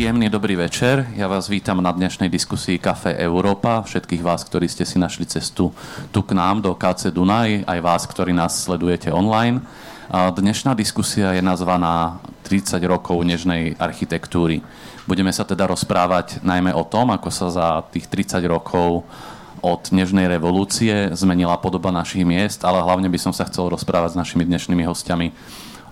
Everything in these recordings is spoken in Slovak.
Príjemný dobrý večer. Ja vás vítam na dnešnej diskusii Café Európa. Všetkých vás, ktorí ste si našli cestu tu k nám do KC Dunaj, aj vás, ktorí nás sledujete online. Dnešná diskusia je nazvaná 30 rokov nežnej architektúry. Budeme sa teda rozprávať najmä o tom, ako sa za tých 30 rokov od nežnej revolúcie zmenila podoba našich miest, ale hlavne by som sa chcel rozprávať s našimi dnešnými hostiami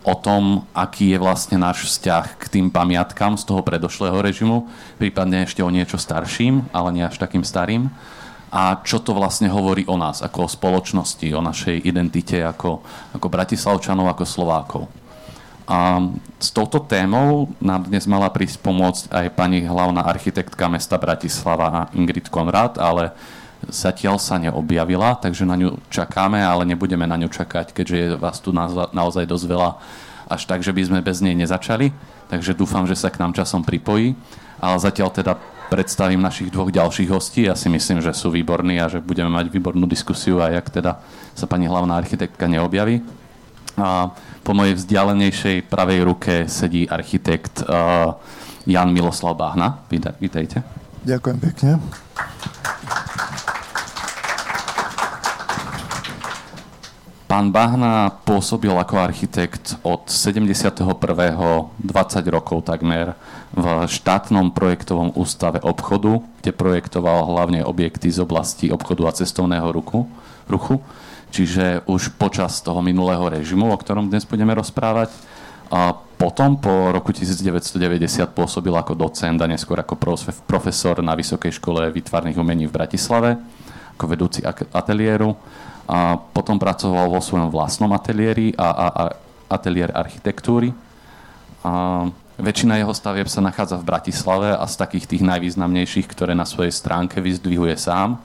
o tom, aký je vlastne náš vzťah k tým pamiatkám z toho predošlého režimu, prípadne ešte o niečo starším, ale nie až takým starým. A čo to vlastne hovorí o nás, ako o spoločnosti, o našej identite, ako, ako Bratislavčanov, ako Slovákov. A s touto témou nám dnes mala prísť pomôcť aj pani hlavná architektka mesta Bratislava Ingrid Konrad, ale zatiaľ sa neobjavila, takže na ňu čakáme, ale nebudeme na ňu čakať, keďže je vás tu naozaj dosť veľa, až tak, že by sme bez nej nezačali. Takže dúfam, že sa k nám časom pripojí. Ale zatiaľ teda predstavím našich dvoch ďalších hostí. Ja si myslím, že sú výborní a že budeme mať výbornú diskusiu aj ak teda sa pani hlavná architektka neobjaví. A po mojej vzdialenejšej pravej ruke sedí architekt Jan Miloslav Báhna. Vítejte. Ďakujem pekne. Pán Bahna pôsobil ako architekt od 71. 20 rokov takmer v štátnom projektovom ústave obchodu, kde projektoval hlavne objekty z oblasti obchodu a cestovného ruchu, ruchu. Čiže už počas toho minulého režimu, o ktorom dnes budeme rozprávať. A potom po roku 1990 pôsobil ako docent a neskôr ako profesor na Vysokej škole výtvarných umení v Bratislave, ako vedúci ateliéru a potom pracoval vo svojom vlastnom ateliéri a, a, a ateliér architektúry. A väčšina jeho stavieb sa nachádza v Bratislave a z takých tých najvýznamnejších, ktoré na svojej stránke vyzdvihuje sám,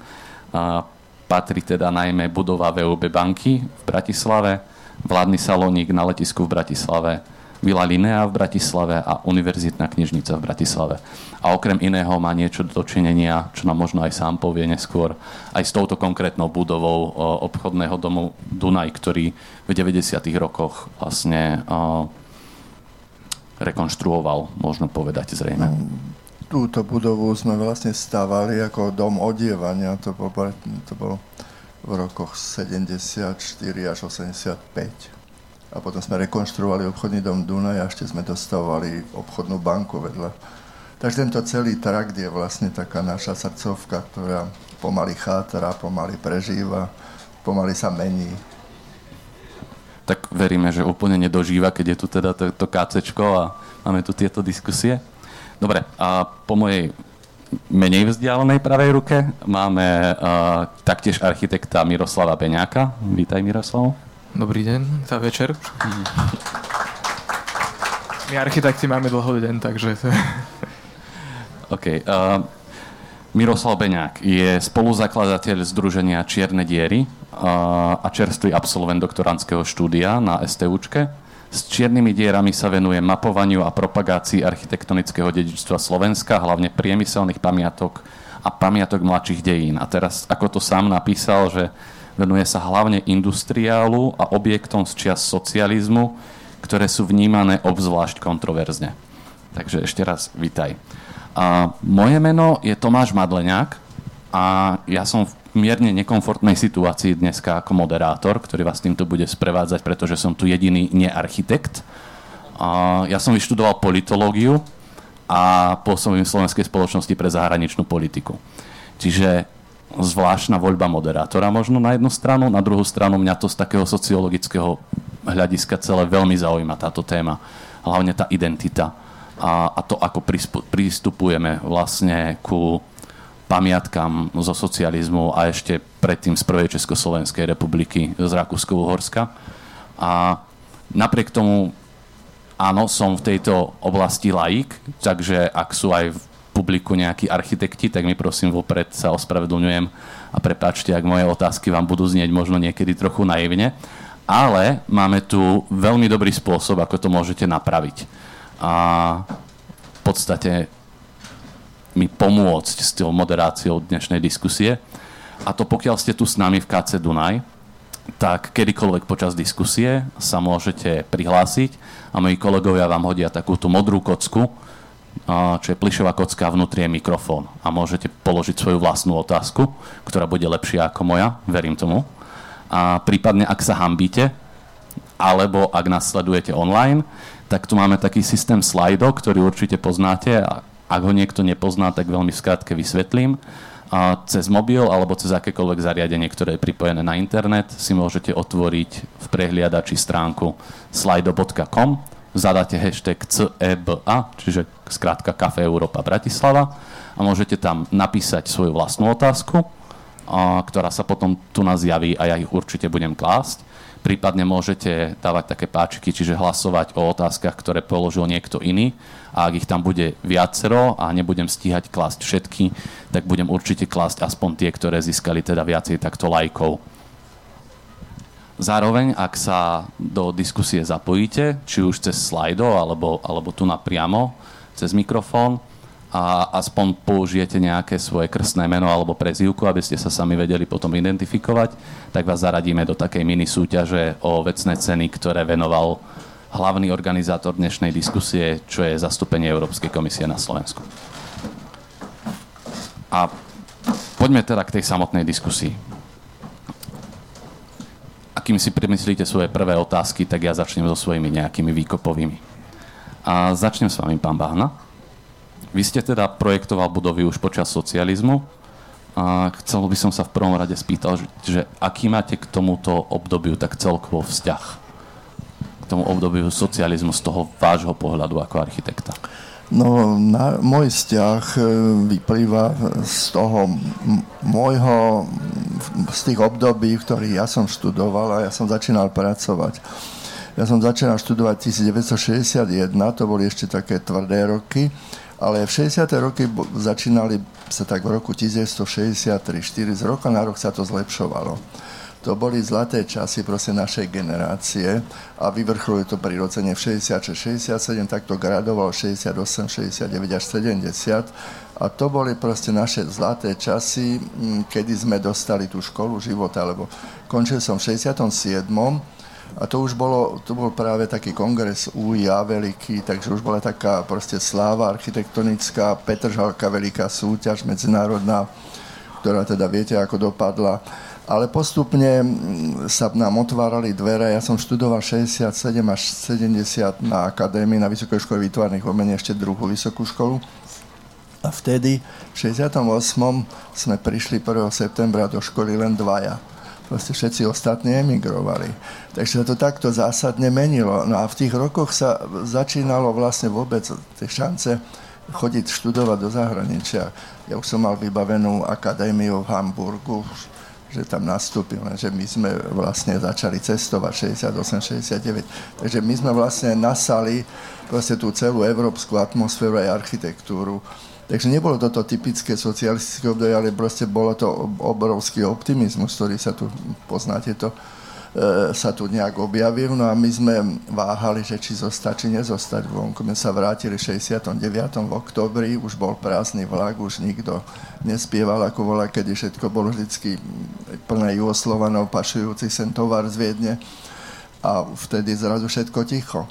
a patrí teda najmä budova VUB banky v Bratislave, vládny salónik na letisku v Bratislave, Vila Linea v Bratislave a Univerzitná knižnica v Bratislave. A okrem iného má niečo dočinenia, čo nám možno aj sám povie neskôr, aj s touto konkrétnou budovou obchodného domu Dunaj, ktorý v 90. rokoch vlastne rekonštruoval, možno povedať zrejme. No, túto budovu sme vlastne stávali ako dom odievania, to bolo, to bolo v rokoch 74 až 85 a potom sme rekonštruovali obchodný dom Dunaj a ešte sme dostavovali obchodnú banku vedľa. Takže tento celý trakt je vlastne taká naša srdcovka, ktorá pomaly chátra, pomaly prežíva, pomaly sa mení. Tak veríme, že úplne nedožíva, keď je tu teda to, to KCčko a máme tu tieto diskusie. Dobre, a po mojej menej vzdialenej pravej ruke máme uh, taktiež architekta Miroslava Beňáka. Vítaj Miroslav. Dobrý deň, za večer. My architekti máme dlhý deň, takže... OK. Uh, Miroslav Beňák je spoluzakladateľ Združenia Čierne diery uh, a čerstvý absolvent doktorandského štúdia na STUčke. S čiernymi dierami sa venuje mapovaniu a propagácii architektonického dedičstva Slovenska, hlavne priemyselných pamiatok a pamiatok mladších dejín. A teraz, ako to sám napísal, že Venuje sa hlavne industriálu a objektom z čias socializmu, ktoré sú vnímané obzvlášť kontroverzne. Takže ešte raz vítaj. A moje meno je Tomáš Madleňák a ja som v mierne nekomfortnej situácii dneska ako moderátor, ktorý vás týmto bude sprevádzať, pretože som tu jediný nearchitekt. A ja som vyštudoval politológiu a pôsobím v Slovenskej spoločnosti pre zahraničnú politiku. Čiže zvláštna voľba moderátora možno na jednu stranu, na druhú stranu mňa to z takého sociologického hľadiska celé veľmi zaujíma táto téma. Hlavne tá identita a, a to, ako prístupujeme vlastne ku pamiatkám zo socializmu a ešte predtým z prvej Československej republiky z Rakúsko-Uhorska. A napriek tomu, áno, som v tejto oblasti laik, takže ak sú aj publiku nejakí architekti, tak mi prosím vopred sa ospravedlňujem a prepáčte, ak moje otázky vám budú znieť možno niekedy trochu naivne. Ale máme tu veľmi dobrý spôsob, ako to môžete napraviť. A v podstate mi pomôcť s tou moderáciou dnešnej diskusie. A to pokiaľ ste tu s nami v KC Dunaj, tak kedykoľvek počas diskusie sa môžete prihlásiť a moji kolegovia vám hodia takúto modrú kocku, čo je plišová kocka vnútri je mikrofón. A môžete položiť svoju vlastnú otázku, ktorá bude lepšia ako moja, verím tomu. A prípadne, ak sa hambíte, alebo ak nás sledujete online, tak tu máme taký systém slajdov, ktorý určite poznáte. A ak ho niekto nepozná, tak veľmi skrátke vysvetlím. A cez mobil alebo cez akékoľvek zariadenie, ktoré je pripojené na internet, si môžete otvoriť v prehliadači stránku slido.com, zadáte hashtag CEBA, čiže skrátka Kafe Európa Bratislava a môžete tam napísať svoju vlastnú otázku, a, ktorá sa potom tu nás javí a ja ich určite budem klásť. Prípadne môžete dávať také páčiky, čiže hlasovať o otázkach, ktoré položil niekto iný. A ak ich tam bude viacero a nebudem stíhať klásť všetky, tak budem určite klásť aspoň tie, ktoré získali teda viacej takto lajkov. Zároveň, ak sa do diskusie zapojíte, či už cez slajdo, alebo, alebo tu napriamo, cez mikrofón, a aspoň použijete nejaké svoje krstné meno alebo prezývku, aby ste sa sami vedeli potom identifikovať, tak vás zaradíme do takej mini súťaže o vecné ceny, ktoré venoval hlavný organizátor dnešnej diskusie, čo je zastúpenie Európskej komisie na Slovensku. A poďme teda k tej samotnej diskusii. Akým si primyslíte svoje prvé otázky, tak ja začnem so svojimi nejakými výkopovými. A začnem s vami, pán Bahna. Vy ste teda projektoval budovy už počas socializmu a chcel by som sa v prvom rade spýtal, že, že aký máte k tomuto obdobiu tak celkovo vzťah? K tomu obdobiu socializmu z toho vášho pohľadu ako architekta? No, na, môj vzťah e, vyplýva z toho môjho, z tých období, v ktorých ja som študoval a ja som začínal pracovať. Ja som začínal študovať 1961, to boli ešte také tvrdé roky ale v 60. roky začínali sa tak v roku 1963, 4 z roka na rok sa to zlepšovalo. To boli zlaté časy proste našej generácie a vyvrcholili to prirodzene v 66, 67, tak to gradovalo 68, 69 až 70 a to boli proste naše zlaté časy, kedy sme dostali tú školu života, lebo končil som v 67 a to už bolo, to bol práve taký kongres UIA veľký, takže už bola taká proste sláva architektonická, Petržalka veľká súťaž medzinárodná, ktorá teda viete, ako dopadla. Ale postupne mm, sa nám otvárali dvere. Ja som študoval 67 až 70 na akadémii, na Vysokej škole výtvarných umení, ešte druhú vysokú školu. A vtedy, v 68. sme prišli 1. septembra do školy len dvaja proste všetci ostatní emigrovali. Takže to takto zásadne menilo. No a v tých rokoch sa začínalo vlastne vôbec tie šance chodiť študovať do zahraničia. Ja už som mal vybavenú akadémiu v Hamburgu, že tam nastúpil, že my sme vlastne začali cestovať 68-69. Takže my sme vlastne nasali proste tú celú európsku atmosféru aj architektúru Takže nebolo toto typické socialistické obdobie, ale proste bolo to obrovský optimizmus, ktorý sa tu, poznáte to, sa tu nejak objavil. No a my sme váhali, že či zostať, či nezostať vonku. My sa vrátili v 69. v oktobri, už bol prázdny vlak, už nikto nespieval ako vola, kedy všetko bolo vždy plné Jugoslovanov pašujúci sem tovar z Viedne. A vtedy zrazu všetko ticho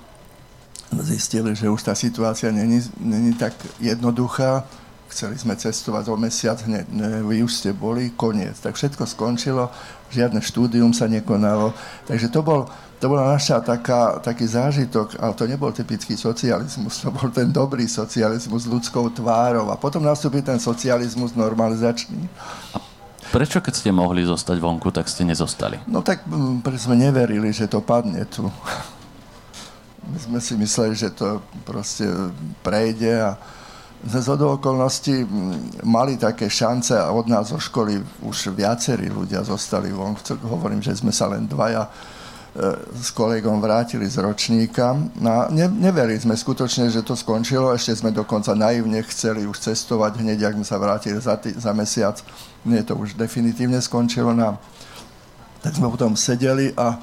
zistili, že už tá situácia není, není tak jednoduchá. Chceli sme cestovať o mesiac, hneď, ne, vy už ste boli, koniec. Tak všetko skončilo, žiadne štúdium sa nekonalo. Takže to bol, to bola naša taká, taký zážitok, ale to nebol typický socializmus, to bol ten dobrý socializmus s ľudskou tvárou. A potom nastúpil ten socializmus normalizačný. A prečo, keď ste mohli zostať vonku, tak ste nezostali? No tak mm, preto sme neverili, že to padne tu my sme si mysleli, že to proste prejde a z okolností mali také šance a od nás zo školy už viacerí ľudia zostali von. Hovorím, že sme sa len dvaja e, s kolegom vrátili z ročníka. No, ne, neverili sme skutočne, že to skončilo. Ešte sme dokonca naivne chceli už cestovať hneď, ak sme sa vrátili za, tý, za mesiac. Nie, to už definitívne skončilo. No, tak sme potom sedeli a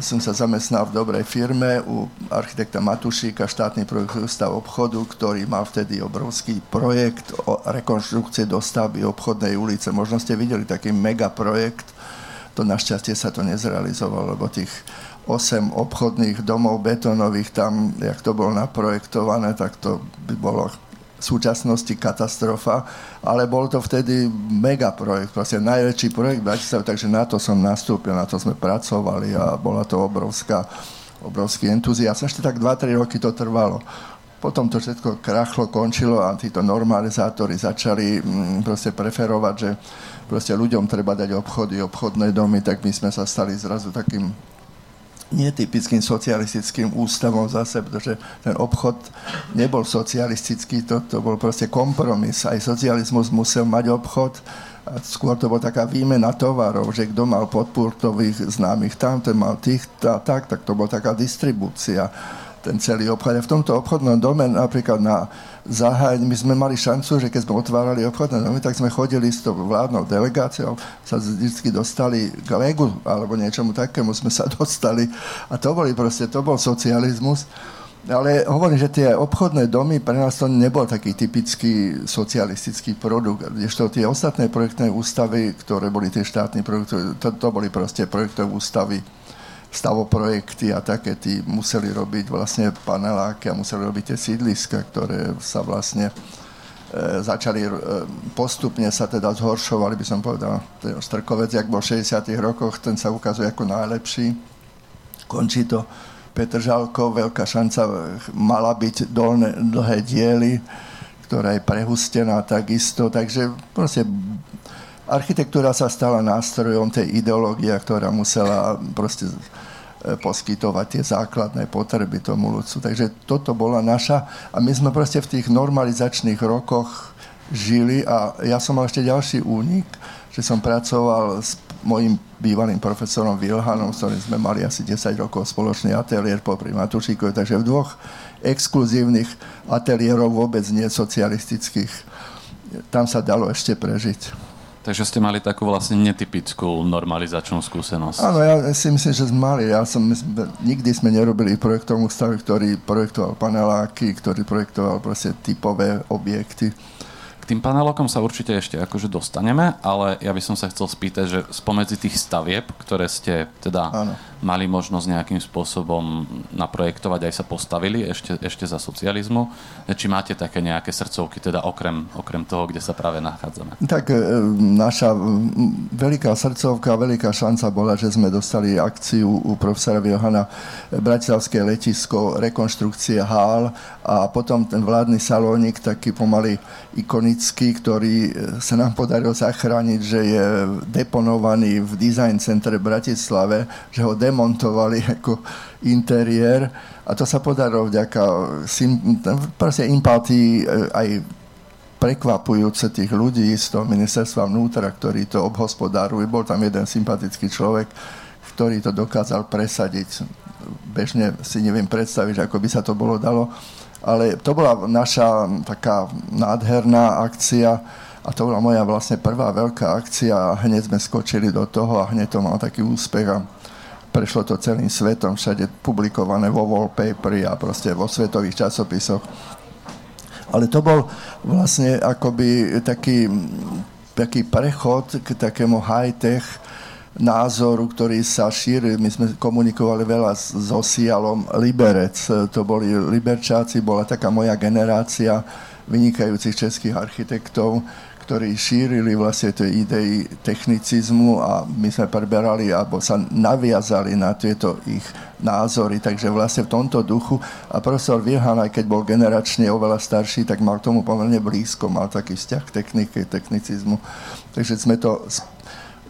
som sa zamestnal v dobrej firme u architekta Matušíka, štátny projekt ústav obchodu, ktorý mal vtedy obrovský projekt o rekonštrukcie dostavby obchodnej ulice. Možno ste videli taký megaprojekt, to našťastie sa to nezrealizovalo, lebo tých 8 obchodných domov betónových tam, jak to bolo naprojektované, tak to by bolo v súčasnosti katastrofa, ale bol to vtedy mega projekt, najväčší projekt Bratislav, takže na to som nastúpil, na to sme pracovali a bola to obrovská, obrovský entuziasm. Ešte tak 2-3 roky to trvalo. Potom to všetko krachlo, končilo a títo normalizátori začali mm, proste preferovať, že proste ľuďom treba dať obchody, obchodné domy, tak my sme sa stali zrazu takým netypickým socialistickým ústavom zase, pretože ten obchod nebol socialistický, to, to bol proste kompromis. Aj socializmus musel mať obchod, a skôr to bola taká výmena tovarov, že kto mal podpurtových známych tam, ten mal tých, tá, tak, tak to bola taká distribúcia ten celý obchod. A v tomto obchodnom dome napríklad na zahájení, my sme mali šancu, že keď sme otvárali obchodné domy, tak sme chodili s tou vládnou delegáciou, sa vždy dostali k legu alebo niečomu takému sme sa dostali. A to boli proste, to bol socializmus. Ale hovorím, že tie obchodné domy pre nás to nebol taký typický socialistický produkt. Ešte tie ostatné projektné ústavy, ktoré boli tie štátne projekty, to, to boli proste projektové ústavy stavoprojekty a také, tí museli robiť vlastne paneláky a museli robiť tie sídliska, ktoré sa vlastne e, začali e, postupne sa teda zhoršovali, by som povedal, ten Strkovec, jak bol v 60 rokoch, ten sa ukazuje ako najlepší. Končí to Petr Žalko, veľká šanca mala byť dolné, dlhé diely, ktorá je prehustená takisto, takže proste architektúra sa stala nástrojom tej ideológie, ktorá musela proste e, poskytovať tie základné potreby tomu ľudcu. Takže toto bola naša a my sme proste v tých normalizačných rokoch žili a ja som mal ešte ďalší únik, že som pracoval s mojim bývalým profesorom Vilhanom, s ktorým sme mali asi 10 rokov spoločný ateliér po Matušíkovi, takže v dvoch exkluzívnych ateliérov vôbec nie socialistických. Tam sa dalo ešte prežiť. Takže ste mali takú vlastne netypickú normalizačnú skúsenosť. Áno, ja si myslím, že sme mali. Ja som, nikdy sme nerobili projektovú stavu, ktorý projektoval paneláky, ktorý projektoval proste typové objekty tým panelokom sa určite ešte akože dostaneme, ale ja by som sa chcel spýtať, že spomedzi tých stavieb, ktoré ste teda Áno. Mali možnosť nejakým spôsobom naprojektovať, aj sa postavili ešte, ešte za socializmu, či máte také nejaké srdcovky, teda okrem, okrem toho, kde sa práve nachádzame? Tak e, naša veľká srdcovka, veľká šanca bola, že sme dostali akciu u profesora Johana Bratislavské letisko, rekonštrukcie hál a potom ten vládny salónik, taký pomaly ikonický ktorý e, sa nám podarilo zachrániť, že je deponovaný v design centre Bratislave, že ho demontovali ako interiér a to sa podarilo vďaka proste empatii e, aj prekvapujúce tých ľudí z toho ministerstva vnútra, ktorí to obhospodárujú. Bol tam jeden sympatický človek, ktorý to dokázal presadiť. Bežne si neviem predstaviť, ako by sa to bolo dalo ale to bola naša taká nádherná akcia a to bola moja vlastne prvá veľká akcia a hneď sme skočili do toho a hneď to mal taký úspech a prešlo to celým svetom, všade publikované vo wallpaperi a proste vo svetových časopisoch. Ale to bol vlastne akoby taký, taký prechod k takému high-tech názoru, ktorý sa šíril. My sme komunikovali veľa s Osialom Liberec. To boli Liberčáci, bola taká moja generácia vynikajúcich českých architektov, ktorí šírili vlastne tie idei technicizmu a my sme preberali alebo sa naviazali na tieto ich názory, takže vlastne v tomto duchu a profesor Virhan, aj keď bol generačne oveľa starší, tak mal k tomu pomerne blízko, mal taký vzťah k technike, technicizmu. Takže sme to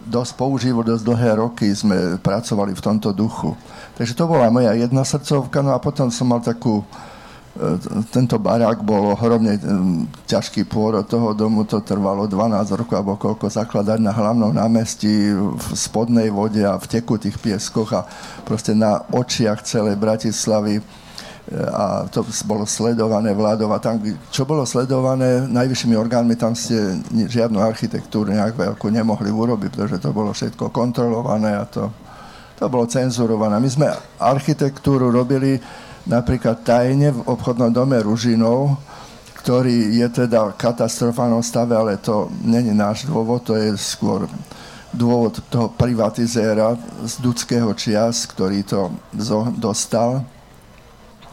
dosť používal, dosť dlhé roky sme pracovali v tomto duchu. Takže to bola moja jedna srdcovka, no a potom som mal takú, tento barák bol ohromne e, ťažký pôrod toho domu, to trvalo 12 rokov alebo koľko zakladať na hlavnom námestí v spodnej vode a v tekutých pieskoch a proste na očiach celej Bratislavy a to bolo sledované vládov a tam, čo bolo sledované najvyššími orgánmi, tam ste žiadnu architektúru nejak veľkú nemohli urobiť, pretože to bolo všetko kontrolované a to, to bolo cenzurované. My sme architektúru robili napríklad tajne v obchodnom dome Ružinov, ktorý je teda v katastrofálnom stave, ale to není náš dôvod, to je skôr dôvod toho privatizéra z Dudského čias, ktorý to dostal.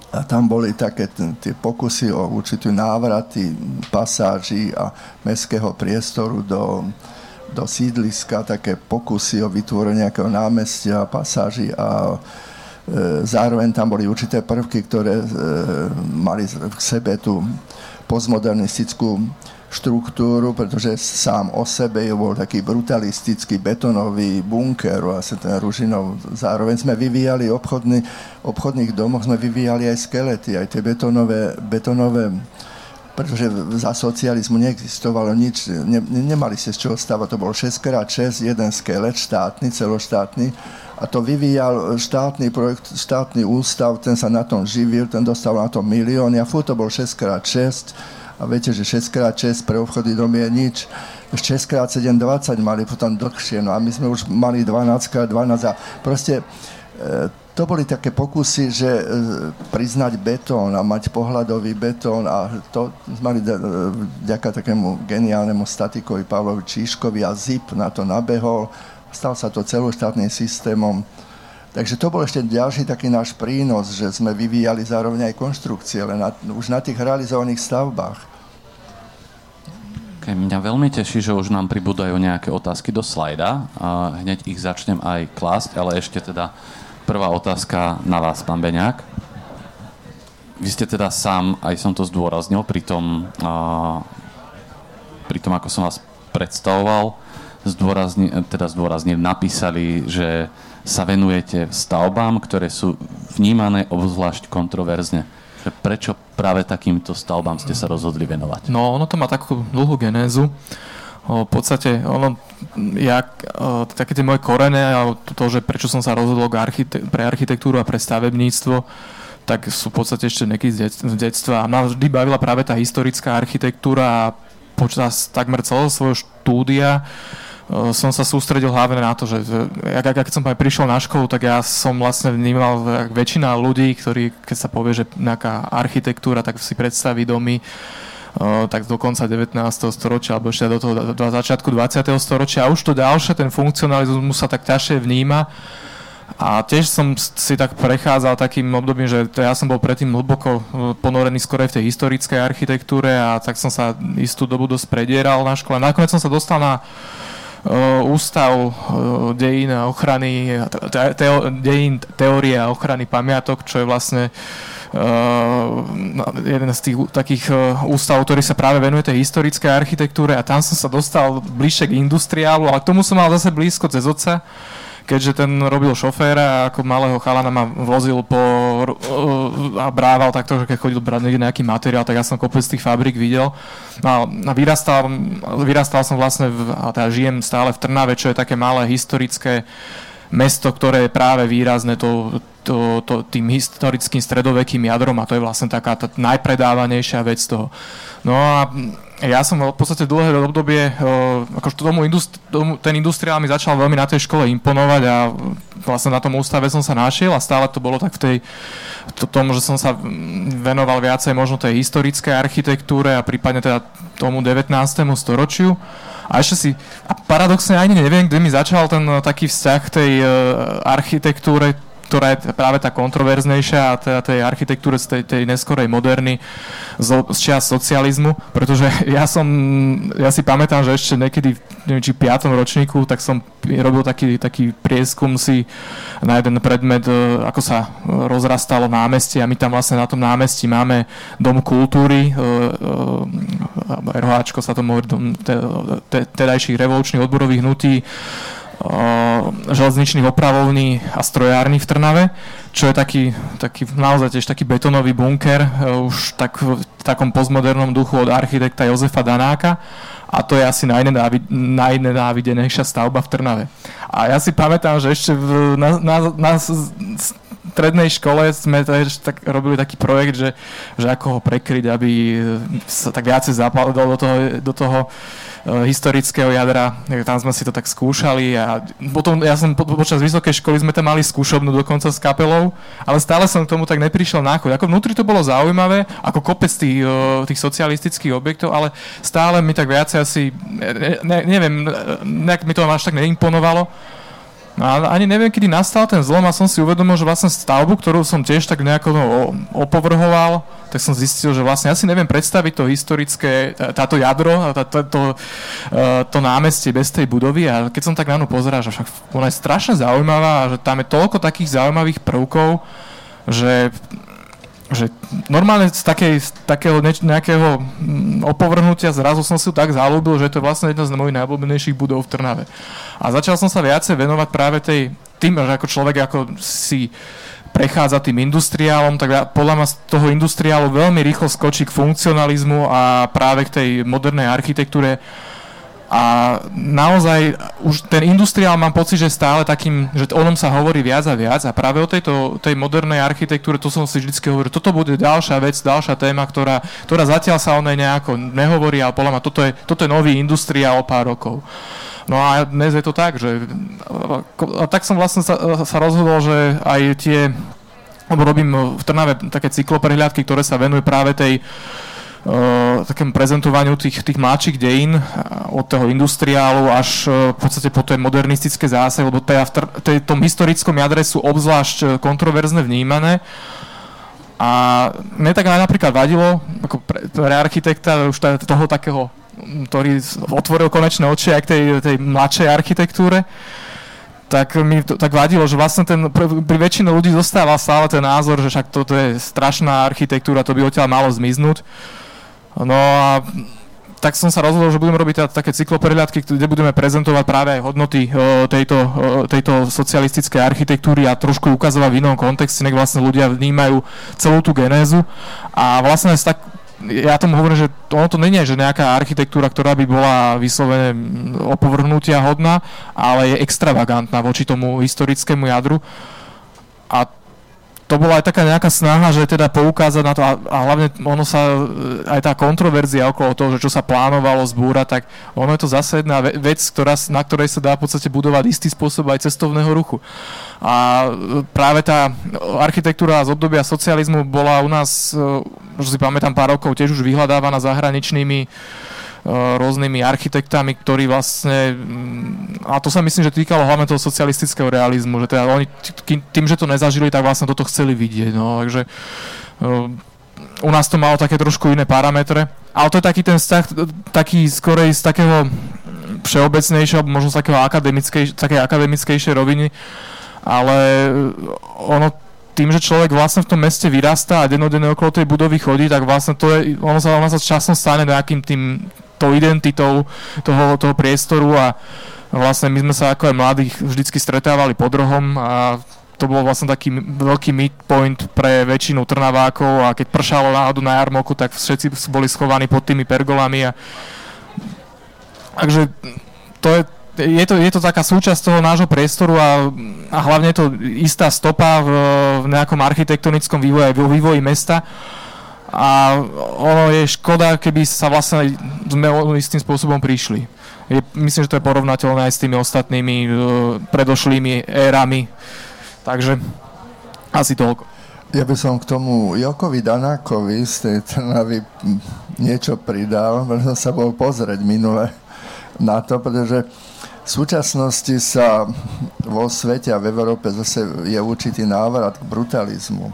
A tam boli také tie pokusy o určitú návraty pasáží a mestského priestoru do, do sídliska, také pokusy o vytvorenie nejakého námestia, pasáží a zároveň tam boli určité prvky, ktoré e, mali v sebe tú postmodernistickú štruktúru, pretože sám o sebe je bol taký brutalistický betonový bunker, vlastne ten Ružinov. Zároveň sme vyvíjali obchodný, obchodných domoch, sme vyvíjali aj skelety, aj tie betonové, betonové pretože za socializmu neexistovalo nič, ne, nemali ste z čoho stavať, to bol 6x6, jeden skelet štátny, celoštátny. A to vyvíjal štátny projekt, štátny ústav, ten sa na tom živil, ten dostal na to milióny a furt to bol 6x6 a viete, že 6x6 pre obchody dom je nič. 6x7 20 mali potom dlhšie, no a my sme už mali 12x12 a proste e, to boli také pokusy, že e, priznať betón a mať pohľadový betón a to mali e, vďaka takému geniálnemu statikovi Pavlovi Číškovi a ZIP na to nabehol. Stal sa to celoštátnym systémom. Takže to bol ešte ďalší taký náš prínos, že sme vyvíjali zároveň aj konštrukcie, ale na, už na tých realizovaných stavbách. Okay, mňa veľmi teší, že už nám pribúdajú nejaké otázky do slajda. A hneď ich začnem aj klásť, ale ešte teda Prvá otázka na vás, pán Beňák. Vy ste teda sám, aj som to zdôraznil, pri tom, a, pri tom ako som vás predstavoval, zdôrazni, teda zdôraznil, napísali, že sa venujete stavbám, ktoré sú vnímané obzvlášť kontroverzne. Prečo práve takýmto stavbám ste sa rozhodli venovať? No, ono to má takú dlhú genézu v podstate ono, ja, také tie moje korene a to, že prečo som sa rozhodol archite- pre architektúru a pre stavebníctvo, tak sú v podstate ešte nejaký z, det- z detstva. A ma vždy bavila práve tá historická architektúra a počas takmer celého svojho štúdia som sa sústredil hlavne na to, že ja, keď som aj prišiel na školu, tak ja som vlastne vnímal väčšina ľudí, ktorí, keď sa povie, že nejaká architektúra, tak si predstaví domy, tak do konca 19. storočia alebo ešte do toho do začiatku 20. storočia a už to ďalšie, ten funkcionalizmus sa tak ťažšie vníma a tiež som si tak prechádzal takým obdobím, že ja som bol predtým hlboko ponorený skôr v tej historickej architektúre a tak som sa istú dobu dosť predieral na škole. Nakoniec som sa dostal na ústav dejín a ochrany, te, dejín, teórie a ochrany pamiatok, čo je vlastne Uh, jeden z tých takých uh, ústavov, ktorý sa práve venuje tej historickej architektúre a tam som sa dostal bližšie k industriálu, ale k tomu som mal zase blízko cez otca keďže ten robil šoféra a ako malého chalana ma vozil po uh, a brával takto, že keď chodil brať nejaký materiál, tak ja som kopec tých fabrik videl. No a vyrastal, vyrastal som vlastne, v, a teda žijem stále v Trnave, čo je také malé historické mesto, ktoré je práve výrazné to, to, to, tým historickým stredovekým jadrom a to je vlastne taká tá najpredávanejšia vec toho. No a ja som v podstate dlhé obdobie, akože tomu, industri- tomu ten industriál mi začal veľmi na tej škole imponovať a vlastne na tom ústave som sa našiel a stále to bolo tak v tej, to, tomu, že som sa venoval viacej možno tej historickej architektúre a prípadne teda tomu 19. storočiu. A ešte si, a paradoxne ani neviem, kde mi začal ten taký vzťah tej uh, architektúre ktorá je práve tá kontroverznejšia a teda tej architektúre z tej, tej neskorej moderny z, z čas socializmu, pretože ja som, ja si pamätám, že ešte niekedy, neviem, či v piatom ročníku, tak som robil taký, taký prieskum si na jeden predmet, e, ako sa rozrastalo námestie a my tam vlastne na tom námestí máme Dom kultúry, e, e, RHAčko sa to hovorí, tedajších revolučných odborových hnutí, železničných opravovní a strojárny v Trnave, čo je taký, taký naozaj tiež taký betonový bunker, e, už tak, v takom postmodernom duchu od architekta Jozefa Danáka a to je asi najnenávidenejšia stavba v Trnave. A ja si pamätám, že ešte v, na, na, na strednej škole sme tak robili taký projekt, že, že ako ho prekryť, aby sa tak viacej zapadol do toho, do toho uh, historického jadra. Tam sme si to tak skúšali a potom ja som po, počas vysokej školy sme tam mali skúšobnú dokonca s kapelou, ale stále som k tomu tak neprišiel náchod. Ako vnútri to bolo zaujímavé, ako kopec tých, uh, tých socialistických objektov, ale stále mi tak viacej asi, ne, ne, neviem, nejak mi to až tak neimponovalo. No a ani neviem, kedy nastal ten zlom a som si uvedomil, že vlastne stavbu, ktorú som tiež tak nejako no, opovrhoval, tak som zistil, že vlastne ja neviem predstaviť to historické, táto jadro, tá, tá, to, e, to námestie bez tej budovy. A keď som tak na ňu pozeral, že však ona je strašne zaujímavá a že tam je toľko takých zaujímavých prvkov, že že normálne z, takej, z takého nejakého mm, opovrhnutia zrazu som si tak zalúbil, že to je vlastne jedna z mojich najobľúbenejších budov v Trnave. A začal som sa viacej venovať práve tej, tým, že ako človek ako si prechádza tým industriálom, tak podľa mňa z toho industriálu veľmi rýchlo skočí k funkcionalizmu a práve k tej modernej architektúre a naozaj už ten industriál mám pocit, že stále takým, že o ňom sa hovorí viac a viac a práve o tejto tej modernej architektúre, to som si vždy hovoril, toto bude ďalšia vec, ďalšia téma, ktorá, ktorá zatiaľ sa o nej nejako nehovorí, ale podľa mňa toto je, toto je nový industriál o pár rokov. No a dnes je to tak, že a tak som vlastne sa, sa rozhodol, že aj tie lebo robím v Trnave také cykloprehľadky, ktoré sa venujú práve tej takému prezentovaniu tých, tých mladších dejín od toho industriálu až uh, v podstate po tej modernistické zásahy, lebo teda v tej, tom historickom jadre sú obzvlášť kontroverzne vnímané. A mne tak napríklad vadilo, ako pre, pre architekta, už toho takého, ktorý otvoril konečné oči aj k tej, tej mladšej architektúre, tak mi to tak vadilo, že vlastne ten, pri väčšine ľudí zostáva stále ten názor, že však toto je strašná architektúra, to by odtiaľ malo zmiznúť. No a tak som sa rozhodol, že budem robiť také cykloprehľadky, kde budeme prezentovať práve aj hodnoty tejto, tejto socialistickej architektúry a trošku ukazovať v inom kontexte, nech vlastne ľudia vnímajú celú tú genézu. A vlastne tak, ja tomu hovorím, že ono to není že nejaká architektúra, ktorá by bola vyslovene opovrhnutia hodná, ale je extravagantná voči tomu historickému jadru. A to bola aj taká nejaká snaha, že teda poukázať na to a, a hlavne ono sa, e, aj tá kontroverzia okolo toho, že čo sa plánovalo zbúrať, tak ono je to zase jedna vec, ktorá, na ktorej sa dá v podstate budovať istý spôsob aj cestovného ruchu. A e, práve tá architektúra z obdobia socializmu bola u nás, že si pamätám pár rokov, tiež už vyhľadávaná zahraničnými rôznymi architektami, ktorí vlastne, mm, a to sa myslím, že týkalo hlavne toho socialistického realizmu, že teda oni tým, že to nezažili, tak vlastne toto chceli vidieť. No, takže u nás to malo také trošku iné parametre, ale to je taký ten vzťah, taký skorej z takého všeobecnejšieho, možno z takého akademickej, takej akademickejšej roviny, ale ono tým, že človek vlastne v tom meste vyrastá a denodenne okolo tej budovy chodí, tak vlastne to je, ono sa, ono sa časom stane nejakým tým tou identitou toho, toho priestoru a vlastne my sme sa ako aj mladých vždycky stretávali pod rohom a to bol vlastne taký veľký midpoint pre väčšinu Trnavákov a keď pršalo náhodu na jarmoku, tak všetci boli schovaní pod tými pergolami a takže to je, je to, je to taká súčasť toho nášho priestoru a, a hlavne je to istá stopa v, v nejakom architektonickom vývoji, vývoji mesta a ono je škoda, keby sa vlastne sme istým spôsobom prišli. Je, myslím, že to je porovnateľné aj s tými ostatnými uh, predošlými érami. Takže asi toľko. Ja by som k tomu Jokovi Danákovi z tej Trnavy niečo pridal, som sa bol pozrieť minule na to, pretože v súčasnosti sa vo svete a v Európe zase je určitý návrat k brutalizmu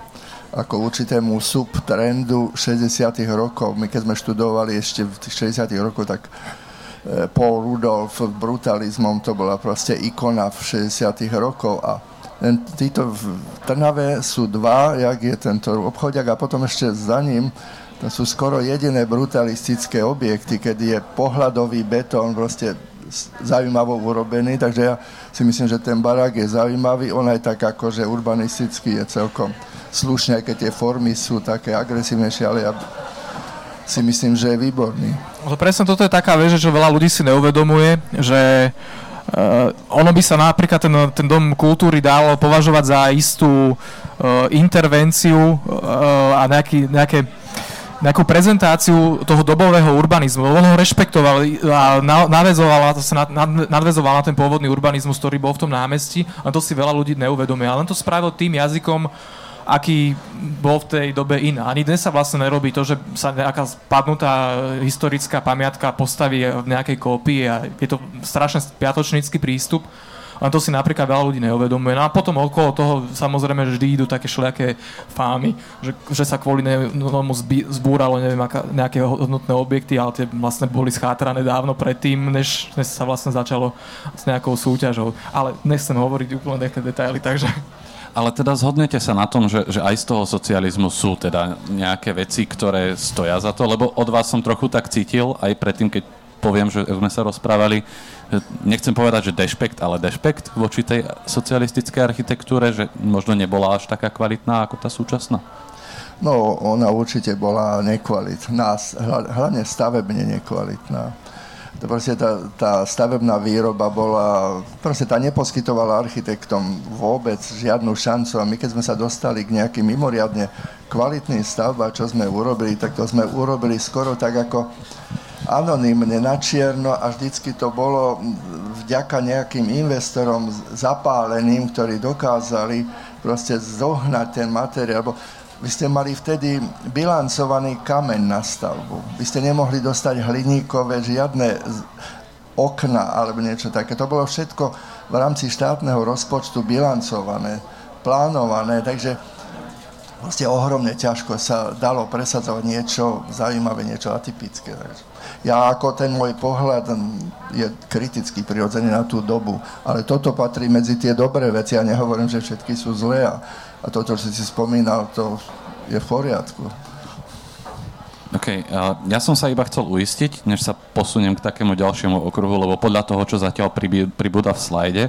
ako určitému subtrendu 60 rokov. My keď sme študovali ešte v tých 60 rokov, tak e, Paul Rudolph brutalizmom to bola proste ikona v 60 rokov a títo v Trnave sú dva, jak je tento obchodiak a potom ešte za ním to sú skoro jediné brutalistické objekty, kedy je pohľadový betón proste zaujímavo urobený, takže ja si myslím, že ten barák je zaujímavý, on aj tak akože urbanisticky je celkom slušne, aj keď tie formy sú také agresívnejšie, ale ja si myslím, že je výborný. No presne toto je taká vec, že veľa ľudí si neuvedomuje, že uh, ono by sa napríklad ten, ten dom kultúry dal považovať za istú intervenciu a nejaký, nejaké nejakú prezentáciu toho dobového urbanizmu. On ho rešpektoval a nadvezoval, sa nad, nadvezoval na ten pôvodný urbanizmus, ktorý bol v tom námestí, a to si veľa ľudí neuvedomuje. Ale len to spravil tým jazykom, aký bol v tej dobe iná. Ani dnes sa vlastne nerobí to, že sa nejaká spadnutá historická pamiatka postaví v nejakej kópii a je to strašne spiatočnícky prístup. Len to si napríklad veľa ľudí neuvedomuje. No a potom okolo toho samozrejme vždy idú také všelijaké fámy, že, že sa kvôli tomu zbúralo neviem, aká, nejaké hodnotné objekty, ale tie vlastne boli schátrané dávno predtým, než, než sa vlastne začalo s nejakou súťažou. Ale nechcem hovoriť úplne nejaké detaily, takže... Ale teda zhodnete sa na tom, že, že aj z toho socializmu sú teda nejaké veci, ktoré stoja za to, lebo od vás som trochu tak cítil, aj predtým, keď poviem, že sme sa rozprávali, nechcem povedať, že dešpekt, ale dešpekt voči tej socialistickej architektúre, že možno nebola až taká kvalitná ako tá súčasná? No, ona určite bola nekvalitná, hlavne stavebne nekvalitná. To proste tá, tá stavebná výroba bola, proste tá neposkytovala architektom vôbec žiadnu šancu a my keď sme sa dostali k nejakým mimoriadne kvalitným stavbám, čo sme urobili, tak to sme urobili skoro tak ako anonymne, na čierno a vždycky to bolo vďaka nejakým investorom zapáleným, ktorí dokázali proste zohnať ten materiál. Lebo vy ste mali vtedy bilancovaný kameň na stavbu. Vy ste nemohli dostať hliníkové žiadne okna alebo niečo také. To bolo všetko v rámci štátneho rozpočtu bilancované, plánované, takže vlastne ohromne ťažko sa dalo presadzovať niečo zaujímavé, niečo atypické. Takže ja ako ten môj pohľad je kriticky prirodzený na tú dobu, ale toto patrí medzi tie dobré veci. Ja nehovorím, že všetky sú zlé a, a toto, čo si spomínal, to je v poriadku. OK, ja som sa iba chcel uistiť, než sa posuniem k takému ďalšiemu okruhu, lebo podľa toho, čo zatiaľ pribúda v slajde,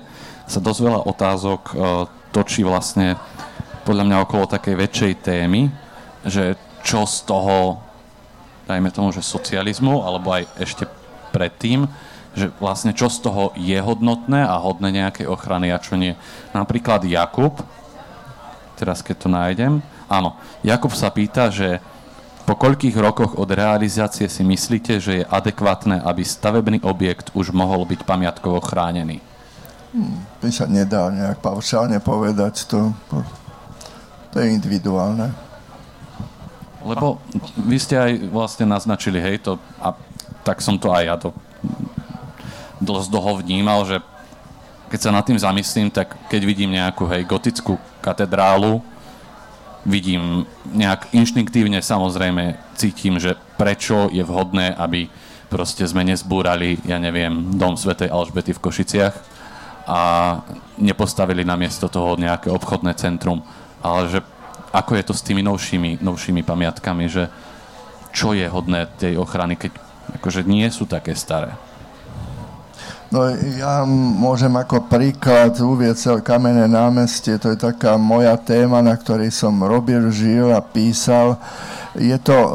sa dosť veľa otázok e, točí vlastne podľa mňa okolo takej väčšej témy, že čo z toho dajme tomu, že socializmu, alebo aj ešte predtým, že vlastne čo z toho je hodnotné a hodné nejakej ochrany a čo nie. Napríklad Jakub, teraz keď to nájdem, áno, Jakub sa pýta, že po koľkých rokoch od realizácie si myslíte, že je adekvátne, aby stavebný objekt už mohol byť pamiatkovo chránený? Hmm, to sa nedá nejak paušálne povedať, to, to je individuálne. Lebo vy ste aj vlastne naznačili, hej, to, a tak som to aj ja to dosť dlho vnímal, že keď sa nad tým zamyslím, tak keď vidím nejakú, hej, gotickú katedrálu, vidím nejak inštinktívne samozrejme cítim, že prečo je vhodné, aby proste sme nezbúrali, ja neviem, dom svätej Alžbety v Košiciach a nepostavili namiesto toho nejaké obchodné centrum, ale že ako je to s tými novšími, novšími pamiatkami, že čo je hodné tej ochrany, keď akože nie sú také staré? No ja môžem ako príklad uvieť kamenné námestie, to je taká moja téma, na ktorej som robil, žil a písal. Je to, e,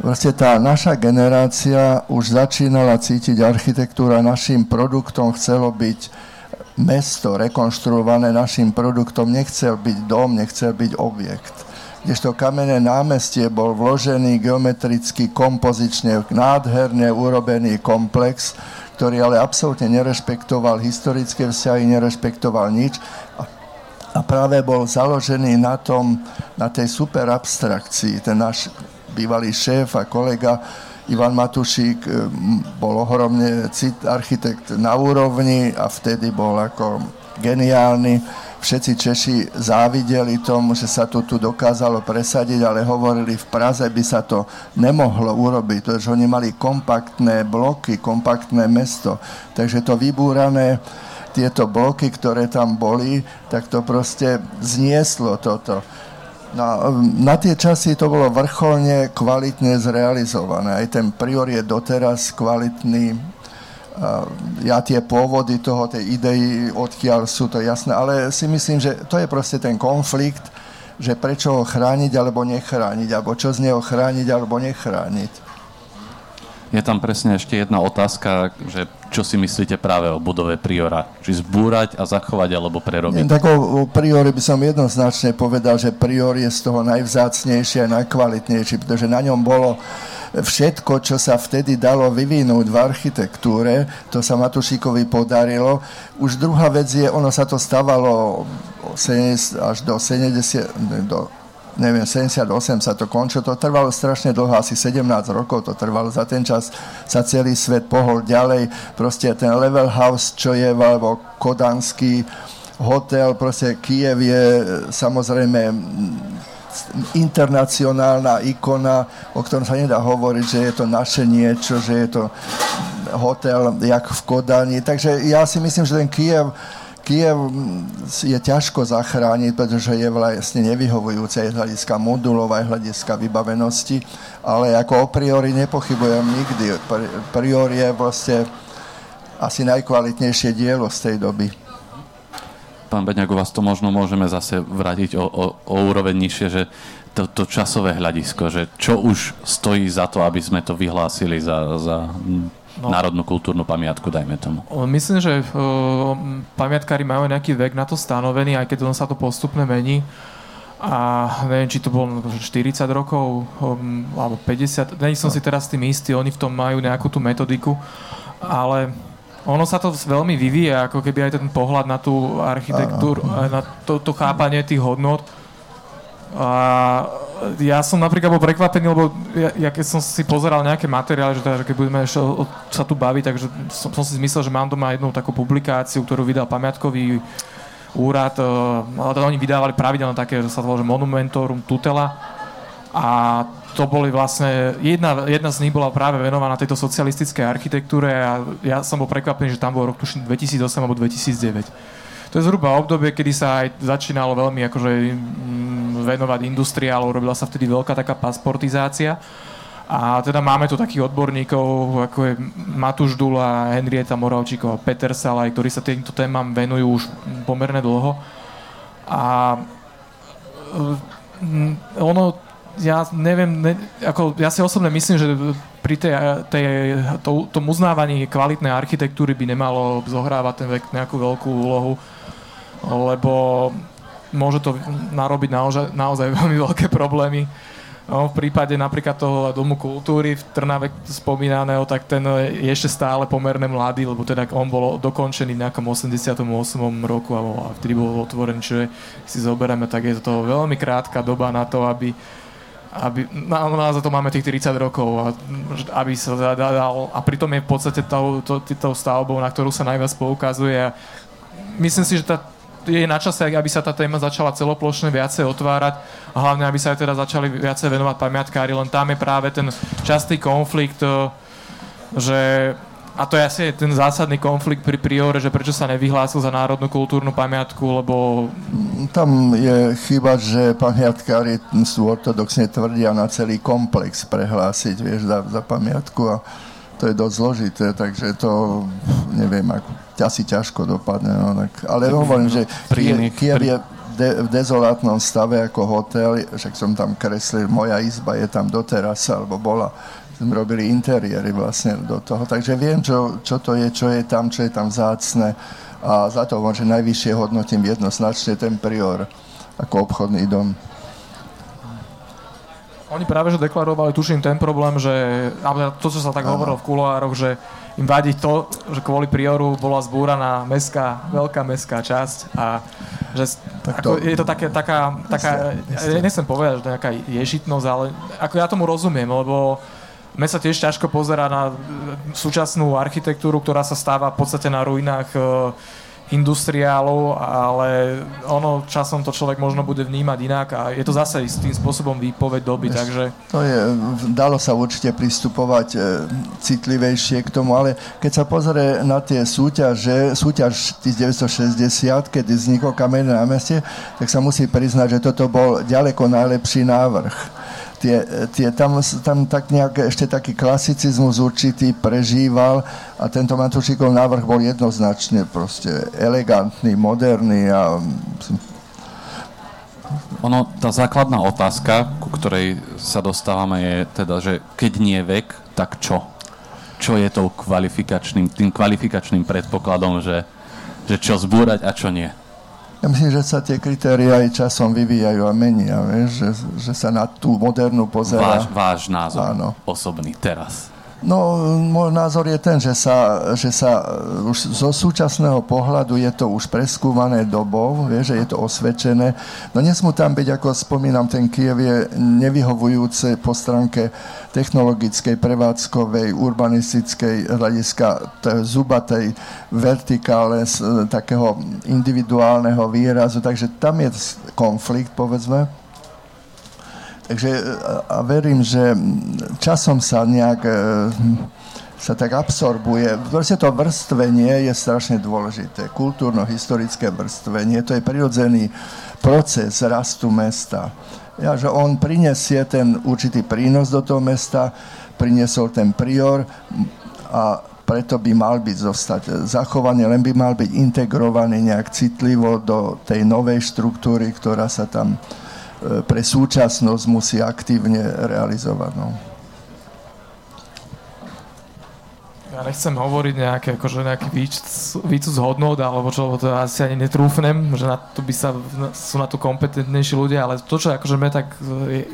vlastne tá naša generácia už začínala cítiť architektúra našim produktom, chcelo byť mesto rekonštruované našim produktom nechcel byť dom, nechcel byť objekt. Kdežto kamenné námestie bol vložený geometricky, kompozične, nádherne urobený komplex, ktorý ale absolútne nerešpektoval historické vzťahy, nerešpektoval nič a, práve bol založený na tom, na tej super abstrakcii. Ten náš bývalý šéf a kolega Ivan Matušík eh, bol ohromne cit, architekt na úrovni a vtedy bol ako geniálny. Všetci Češi závideli tomu, že sa to tu dokázalo presadiť, ale hovorili, v Praze by sa to nemohlo urobiť, pretože oni mali kompaktné bloky, kompaktné mesto. Takže to vybúrané, tieto bloky, ktoré tam boli, tak to proste znieslo toto. No, na tie časy to bolo vrcholne kvalitne zrealizované. Aj ten prior je doteraz kvalitný. Ja tie pôvody toho, tej idei, odkiaľ sú to jasné, ale si myslím, že to je proste ten konflikt, že prečo ho chrániť alebo nechrániť, alebo čo z neho chrániť alebo nechrániť. Je tam presne ešte jedna otázka, že čo si myslíte práve o budove Priora? Či zbúrať a zachovať, alebo prerobiť? Tak o, Priori by som jednoznačne povedal, že Prior je z toho najvzácnejší a najkvalitnejší, pretože na ňom bolo všetko, čo sa vtedy dalo vyvinúť v architektúre, to sa Matušíkovi podarilo. Už druhá vec je, ono sa to stávalo až do 70, do neviem, 78 sa to končilo, to trvalo strašne dlho, asi 17 rokov to trvalo, za ten čas sa celý svet pohol ďalej, proste ten Level House, čo je, alebo Kodanský hotel, proste Kiev je samozrejme internacionálna ikona, o ktorom sa nedá hovoriť, že je to naše niečo, že je to hotel jak v Kodani. Takže ja si myslím, že ten Kiev Kiev je ťažko zachrániť, pretože je vlastne nevyhovujúce aj hľadiska modulov, aj hľadiska vybavenosti, ale ako o priori nepochybujem nikdy. Priori je vlastne asi najkvalitnejšie dielo z tej doby. Pán Beňak, u vás to možno môžeme zase vrátiť o, o, o úroveň nižšie, že to, to časové hľadisko, že čo už stojí za to, aby sme to vyhlásili za, za no. národnú kultúrnu pamiatku, dajme tomu. Myslím, že uh, pamiatkári majú nejaký vek na to stanovený, aj keď on sa to postupne mení. A neviem, či to bolo 40 rokov um, alebo 50, není som no. si teraz tým istý, oni v tom majú nejakú tú metodiku, ale ono sa to veľmi vyvíja, ako keby aj ten pohľad na tú architektúru, na to, to chápanie tých hodnot. A ja som napríklad bol prekvapený, lebo ja, ja keď som si pozeral nejaké materiály, že, teda, že keď budeme ešte o, o, sa tu baviť, takže som, som si myslel, že mám doma jednu takú publikáciu, ktorú vydal pamiatkový úrad, ale teda oni vydávali pravidelne také, že sa to volá, že Monumentorum Tutela. A to boli vlastne, jedna, jedna z nich bola práve venovaná tejto socialistickej architektúre a ja som bol prekvapený, že tam bol rok tuším 2008 alebo 2009 to je zhruba obdobie, kedy sa aj začínalo veľmi akože mm, venovať industriálov, robila sa vtedy veľká taká pasportizácia. A teda máme tu takých odborníkov, ako je Matúš Dula, Henrieta Moravčíková, Peter Salaj, ktorí sa týmto témam venujú už pomerne dlho. A mm, ono, ja neviem, ne, ako, ja si osobne myslím, že pri tej, tej, to, tom uznávaní kvalitnej architektúry by nemalo zohrávať ten vek nejakú veľkú úlohu lebo môže to narobiť naozaj, naozaj veľmi veľké problémy. No, v prípade napríklad toho Domu kultúry v Trnave spomínaného, tak ten je ešte stále pomerne mladý, lebo teda on bol dokončený v nejakom 88. roku a vtedy bol otvorený, čiže si zoberieme, tak je to veľmi krátka doba na to, aby aby, na, na za to máme tých 30 rokov, a, aby sa dal, a pritom je v podstate tou, to, stavbou, na ktorú sa najviac poukazuje. A myslím si, že tá je na čase, aby sa tá téma začala celoplošne viacej otvárať a hlavne, aby sa aj teda začali viacej venovať pamiatkári, len tam je práve ten častý konflikt, e, že a to je asi ten zásadný konflikt pri priore, že prečo sa nevyhlásil za národnú kultúrnu pamiatku, lebo... Tam je chyba, že pamiatkári sú ortodoxne tvrdia na celý komplex prehlásiť, vieš, za, za pamiatku a to je dosť zložité, takže to neviem, ako asi ťažko dopadne. No, tak, ale tak, hovorím, že Kiev, Kiev je de, v dezolátnom stave ako hotel, však som tam kreslil, moja izba je tam doteraz, alebo bola, sme robili interiéry vlastne do toho, takže viem, čo, čo to je, čo je tam, čo je tam zácne a za to že najvyššie hodnotím jednoznačne ten prior ako obchodný dom. Oni práve že deklarovali, tuším, ten problém, že to, čo sa tak hovorilo v kuloároch, že im vadí to, že kvôli prioru bola zbúraná mestská, veľká mestská časť a že tak to, ako, je to také, taká, taká ja nechcem povedať, že nejaká ješitnosť, ale ako ja tomu rozumiem, lebo mne sa tiež ťažko pozera na súčasnú architektúru, ktorá sa stáva v podstate na ruinách industriálov, ale ono časom to človek možno bude vnímať inak a je to zase s tým spôsobom výpoveď doby, Eš, takže... To je, dalo sa určite pristupovať e, citlivejšie k tomu, ale keď sa pozrie na tie súťaže, súťaž 1960, kedy vzniklo kamenné námestie, tak sa musí priznať, že toto bol ďaleko najlepší návrh tie, tie, tam, tam tak nejak ešte taký klasicizmus určitý prežíval a tento Matušikov návrh bol jednoznačne proste elegantný, moderný a ono, tá základná otázka, ku ktorej sa dostávame, je teda, že keď nie vek, tak čo? čo je tou kvalifikačným, tým kvalifikačným predpokladom, že, že čo zbúrať a čo nie? Ja myslím, že sa tie kritéria aj časom vyvíjajú a menia, vieš, že, že sa na tú modernú pozera. Váš, váš názor Áno. osobný teraz. No, môj názor je ten, že sa, že sa už zo súčasného pohľadu je to už preskúmané dobou, vie, že je to osvedčené. No nesmú tam byť, ako spomínam, ten Kiev je nevyhovujúce po stránke technologickej, prevádzkovej, urbanistickej hľadiska zubatej vertikále z takého individuálneho výrazu, takže tam je konflikt, povedzme. Takže a verím, že časom sa nejak e, sa tak absorbuje. Proste to vrstvenie je strašne dôležité. Kultúrno-historické vrstvenie, to je prirodzený proces rastu mesta. Ja, že on prinesie ten určitý prínos do toho mesta, priniesol ten prior a preto by mal byť zostať zachovaný, len by mal byť integrovaný nejak citlivo do tej novej štruktúry, ktorá sa tam pre súčasnosť musí aktívne realizovať. No. Ja nechcem hovoriť nejaké, akože nejaký výcud hodnot, alebo čo, to asi ani netrúfnem, že na to by sa, sú na to kompetentnejší ľudia, ale to, čo akože me tak, je,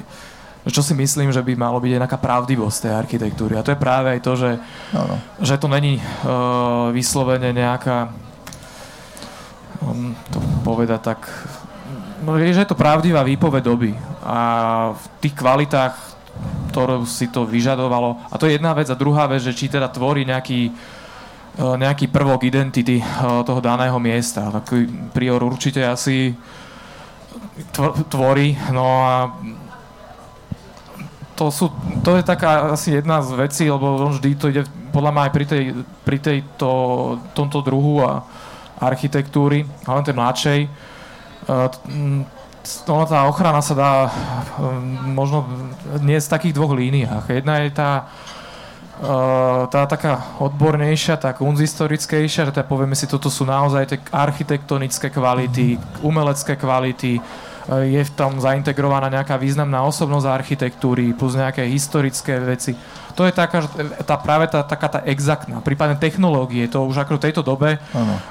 čo si myslím, že by malo byť nejaká pravdivosť tej architektúry. A to je práve aj to, že, no, no. že to není uh, vyslovene nejaká, um, to povedať tak, No, je, že je to pravdivá výpoveď doby a v tých kvalitách, ktorú si to vyžadovalo. A to je jedna vec. A druhá vec, že či teda tvorí nejaký, e, nejaký prvok identity e, toho daného miesta. Taký prior určite asi tvorí. No a to, sú, to je taká asi jedna z vecí, lebo vždy to ide podľa mňa aj pri, tej, pri tejto, tomto druhu a architektúry, hlavne tej mladšej, ono, tá ochrana sa dá možno nie z takých dvoch líniách. Jedna je tá, tá taká odbornejšia, tá kunzistorickejšia, že teda povieme si, toto sú naozaj tie architektonické kvality, umelecké kvality, je v tom zaintegrovaná nejaká významná osobnosť architektúry plus nejaké historické veci to je taká, tá, práve tá, taká tá exaktná, prípadne technológie, to už ako v tejto dobe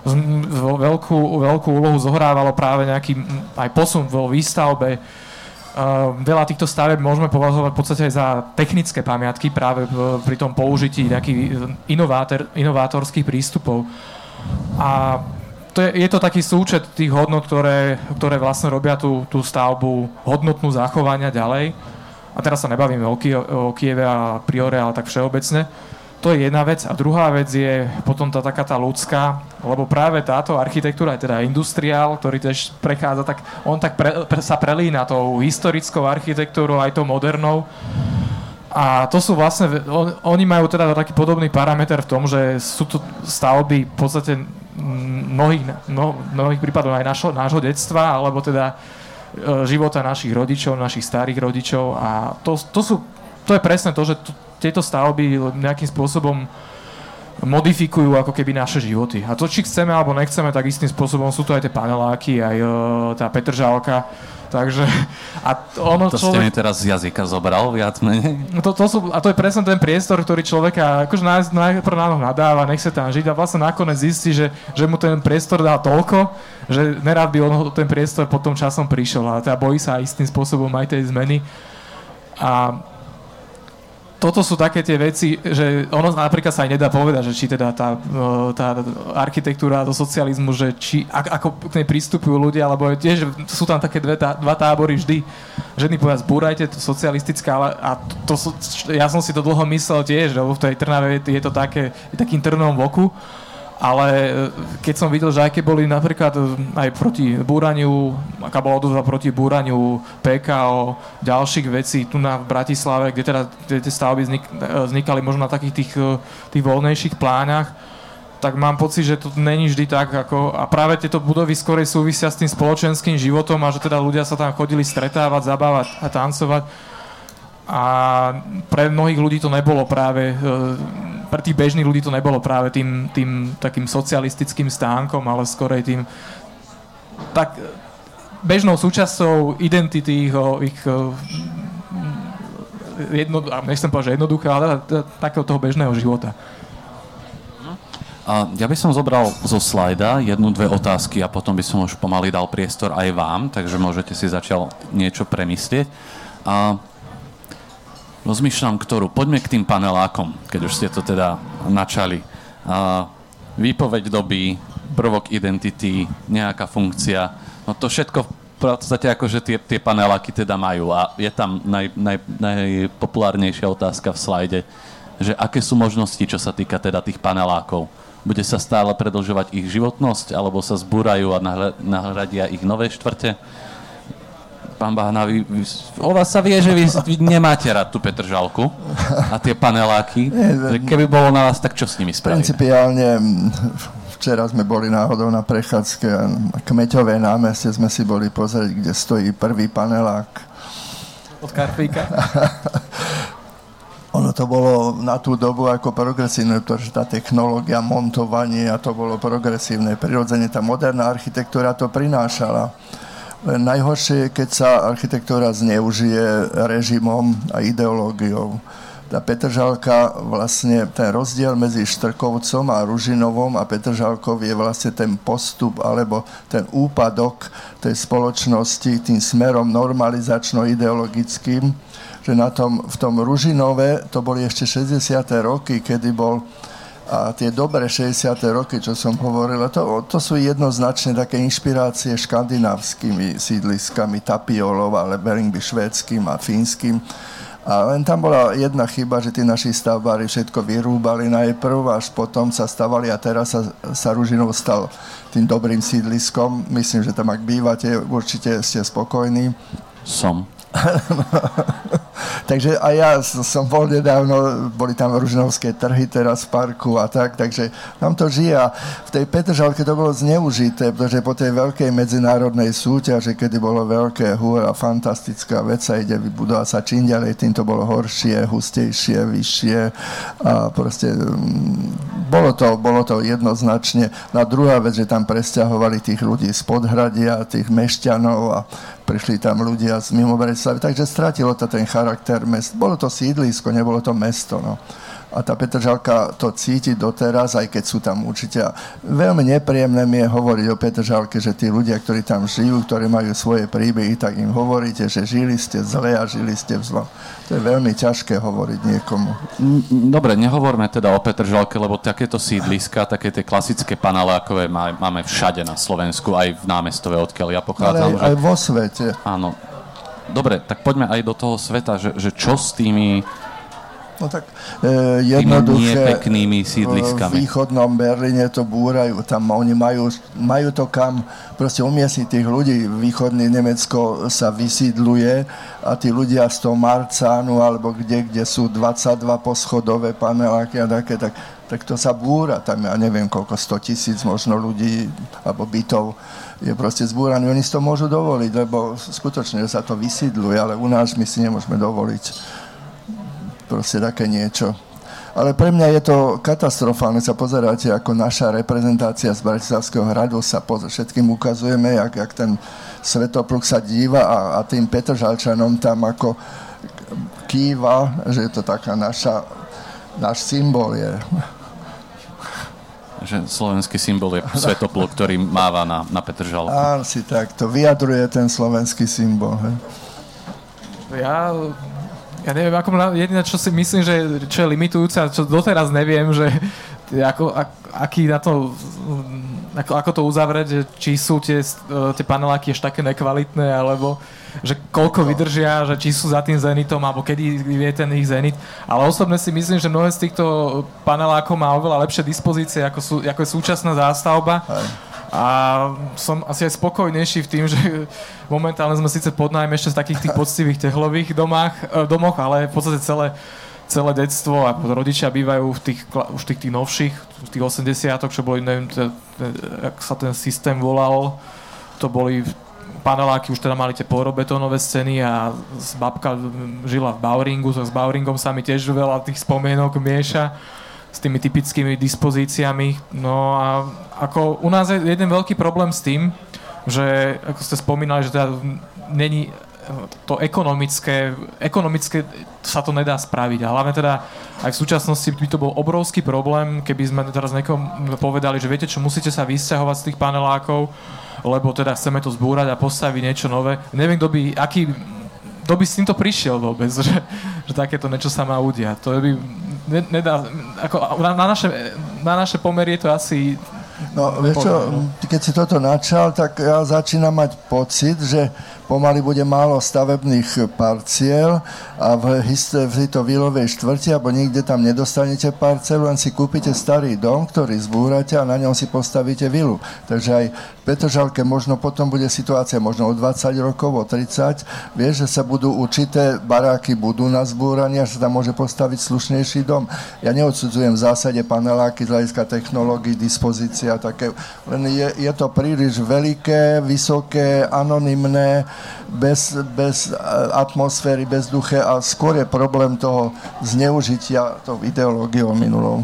z, veľkú, veľkú úlohu zohrávalo práve nejaký aj posun vo výstavbe. Uh, veľa týchto staveb môžeme považovať v podstate aj za technické pamiatky práve pri tom použití nejakých inovátor, inovátorských prístupov. A to je, je to taký súčet tých hodnot, ktoré, ktoré vlastne robia tú, tú stavbu hodnotnú zachovania ďalej a teraz sa nebavíme o, Kie- o Kieve a Priore, ale tak všeobecne, to je jedna vec. A druhá vec je potom tá taká tá ľudská, lebo práve táto architektúra, aj teda industriál, ktorý tiež prechádza, tak on tak pre, pre, sa prelína tou historickou architektúrou aj tou modernou. A to sú vlastne, on, oni majú teda taký podobný parameter v tom, že sú to stavby v podstate mnohých, no, mnohých prípadov aj našo, nášho detstva, alebo teda života našich rodičov, našich starých rodičov a to, to, sú, to je presne to, že t- tieto stavby nejakým spôsobom modifikujú ako keby naše životy. A to, či chceme alebo nechceme, tak istým spôsobom sú to aj tie paneláky, aj uh, tá Petržálka, Takže, a ono to človek... ste mi teraz z jazyka zobral viac menej. No to, to sú, a to je presne ten priestor, ktorý človeka akože najprv na noh nadáva, nech sa tam žiť a vlastne nakoniec zistí, že, že mu ten priestor dá toľko, že nerád by on ten priestor potom časom prišiel a teda bojí sa istým spôsobom aj tej zmeny. A toto sú také tie veci, že ono napríklad sa aj nedá povedať, že či teda tá, tá architektúra do socializmu, že či, ako k nej pristupujú ľudia, alebo tiež sú tam také dve, tá, dva tábory vždy. Ženy povedia, zbúrajte to socialistické, ale a to, to, ja som si to dlho myslel tiež, lebo v tej Trnave je to také, takým trnom v oku ale e, keď som videl, že aké boli napríklad e, aj proti búraniu, aká bola odozva proti búraniu PKO, ďalších vecí tu na v Bratislave, kde teda kde tie stavby vznik, e, vznikali možno na takých tých, tých voľnejších pláňach, tak mám pocit, že to není vždy tak, ako, a práve tieto budovy skorej súvisia s tým spoločenským životom a že teda ľudia sa tam chodili stretávať, zabávať a tancovať. A pre mnohých ľudí to nebolo práve, pre tých bežných ľudí to nebolo práve tým, tým takým socialistickým stánkom, ale skorej tým tak bežnou súčasťou identity ich, ich jedno, nechcem povedať, že jednoduché, ale takého toho bežného života. A ja by som zobral zo slajda jednu, dve otázky a potom by som už pomaly dal priestor aj vám, takže môžete si začal niečo premyslieť. A rozmýšľam, ktorú. Poďme k tým panelákom, keď už ste to teda načali. A výpoveď doby, prvok identity, nejaká funkcia. No to všetko v podstate akože tie, tie paneláky teda majú a je tam naj, naj, najpopulárnejšia otázka v slajde, že aké sú možnosti, čo sa týka teda tých panelákov bude sa stále predlžovať ich životnosť, alebo sa zbúrajú a nahradia ich nové štvrte? Pán Bahna, vy, vy, o vás sa vie, že vy, vy nemáte rád tú Petržalku a tie paneláky. Keby bolo na vás, tak čo s nimi spravíte? Principiálne včera sme boli náhodou na prechádzke a Kmeťové námestie sme si boli pozrieť, kde stojí prvý panelák. Od Karpíka? ono to bolo na tú dobu ako progresívne, pretože tá technológia montovania to bolo progresívne. Prirodzene tá moderná architektúra to prinášala. Najhoršie je, keď sa architektúra zneužije režimom a ideológiou. Tá Petržalka, vlastne ten rozdiel medzi Štrkovcom a Ružinovom a Petržalkov je vlastne ten postup alebo ten úpadok tej spoločnosti tým smerom normalizačno-ideologickým, že na tom, v tom Ružinove, to boli ešte 60. roky, kedy bol a tie dobré 60. roky, čo som hovoril, to, to sú jednoznačne také inšpirácie škandinávskymi sídliskami, Tapiolov, ale Beringby švédským a fínskym. A len tam bola jedna chyba, že tí naši stavbári všetko vyrúbali najprv, až potom sa stavali a teraz sa, sa Ružinov stal tým dobrým sídliskom. Myslím, že tam ak bývate, určite ste spokojní. Som. takže aj ja som bol nedávno, boli tam ružinovské trhy teraz v parku a tak, takže tam to žije a v tej Petržalke to bolo zneužité, pretože po tej veľkej medzinárodnej súťaži, kedy bolo veľké húra, fantastická vec sa ide vybudovať sa čím ďalej, tým to bolo horšie, hustejšie, vyššie a proste mm, bolo to, bolo to jednoznačne. Na druhá vec, že tam presťahovali tých ľudí z podhradia, tých mešťanov a prišli tam ľudia z mimo Bratislavy, takže stratilo to ten charakter mest. Bolo to sídlisko, nebolo to mesto. No. A tá Petržalka to cíti doteraz, aj keď sú tam určite. Veľmi nepríjemné mi je hovoriť o Petržalke, že tí ľudia, ktorí tam žijú, ktorí majú svoje príbehy, tak im hovoríte, že žili ste zle a žili ste v zlom. To je veľmi ťažké hovoriť niekomu. Dobre, nehovorme teda o Petržalke, lebo takéto sídliska, také tie klasické panelákové máme všade na Slovensku, aj v námestove, odkiaľ ja pochádzam. Ale aj, že... aj vo svete. Áno. Dobre, tak poďme aj do toho sveta, že, že čo s tými No tak e, jednoduché peknými sídliskami. v východnom Berlíne to búrajú, tam oni majú, majú to kam proste umiestniť tých ľudí. Východný Nemecko sa vysídluje a tí ľudia z toho Marcánu alebo kde, kde sú 22 poschodové paneláky a také, tak, tak to sa búra. Tam ja neviem koľko, 100 tisíc možno ľudí alebo bytov je proste zbúraný. Oni si to môžu dovoliť, lebo skutočne sa to vysídluje, ale u nás my si nemôžeme dovoliť proste také niečo. Ale pre mňa je to katastrofálne, sa pozeráte, ako naša reprezentácia z Bratislavského hradu sa poz- všetkým ukazujeme, jak, jak ten svetopluk sa díva a, a tým Petržalčanom tam ako kýva, že je to taká naša, náš symbol je. Že slovenský symbol je svetopluk, ktorý máva na, na Petržalku. Áno, si tak, to vyjadruje ten slovenský symbol. He. Ja ja neviem, ako, jediné, čo si myslím, že čo je limitujúce a čo doteraz neviem, že ako, ak, aký na to, ako, ako to uzavrieť, či sú tie, tie paneláky ešte také nekvalitné, alebo že koľko vydržia, že či sú za tým zenitom, alebo kedy je ten ich zenit. Ale osobne si myslím, že mnohé z týchto panelákov má oveľa lepšie dispozície, ako, sú, ako je súčasná zástavba. Aj a som asi aj spokojnejší v tým, že momentálne sme síce pod nájme ešte z takých tých poctivých tehlových domách, e, domoch, ale v podstate celé, celé detstvo a rodičia bývajú v tých, už tých, tých novších, v tých 80 čo boli, neviem, te, te, jak sa ten systém volal, to boli paneláky už teda mali tie porobetónové scény a babka žila v Bauringu, so s Bauringom sa mi tiež veľa tých spomienok mieša s tými typickými dispozíciami. No a ako u nás je jeden veľký problém s tým, že ako ste spomínali, že teda není to ekonomické, ekonomické sa to nedá spraviť. A hlavne teda aj v súčasnosti by to bol obrovský problém, keby sme teraz niekomu povedali, že viete čo, musíte sa vysťahovať z tých panelákov, lebo teda chceme to zbúrať a postaviť niečo nové. Neviem, kto by, aký, kto by s týmto prišiel vôbec, že, že takéto niečo sa má udiať. To by, ne, nedá, ako na, na, naše, na naše pomery je to asi No, vieš čo, keď si toto načal, tak ja začínam mať pocit, že pomaly bude málo stavebných parciel a v, v tejto výlovej štvrti, alebo nikde tam nedostanete parcelu, len si kúpite starý dom, ktorý zbúrate a na ňom si postavíte vilu. Takže aj v Petržalke možno potom bude situácia možno o 20 rokov, o 30, vieš, že sa budú určité baráky budú na zbúranie a sa tam môže postaviť slušnejší dom. Ja neodsudzujem v zásade paneláky z hľadiska technológií, dispozícia, také, len je, je to príliš veľké, vysoké, anonymné, bez, bez atmosféry, bez duche a skôr je problém toho zneužitia tou ideológiou minulou.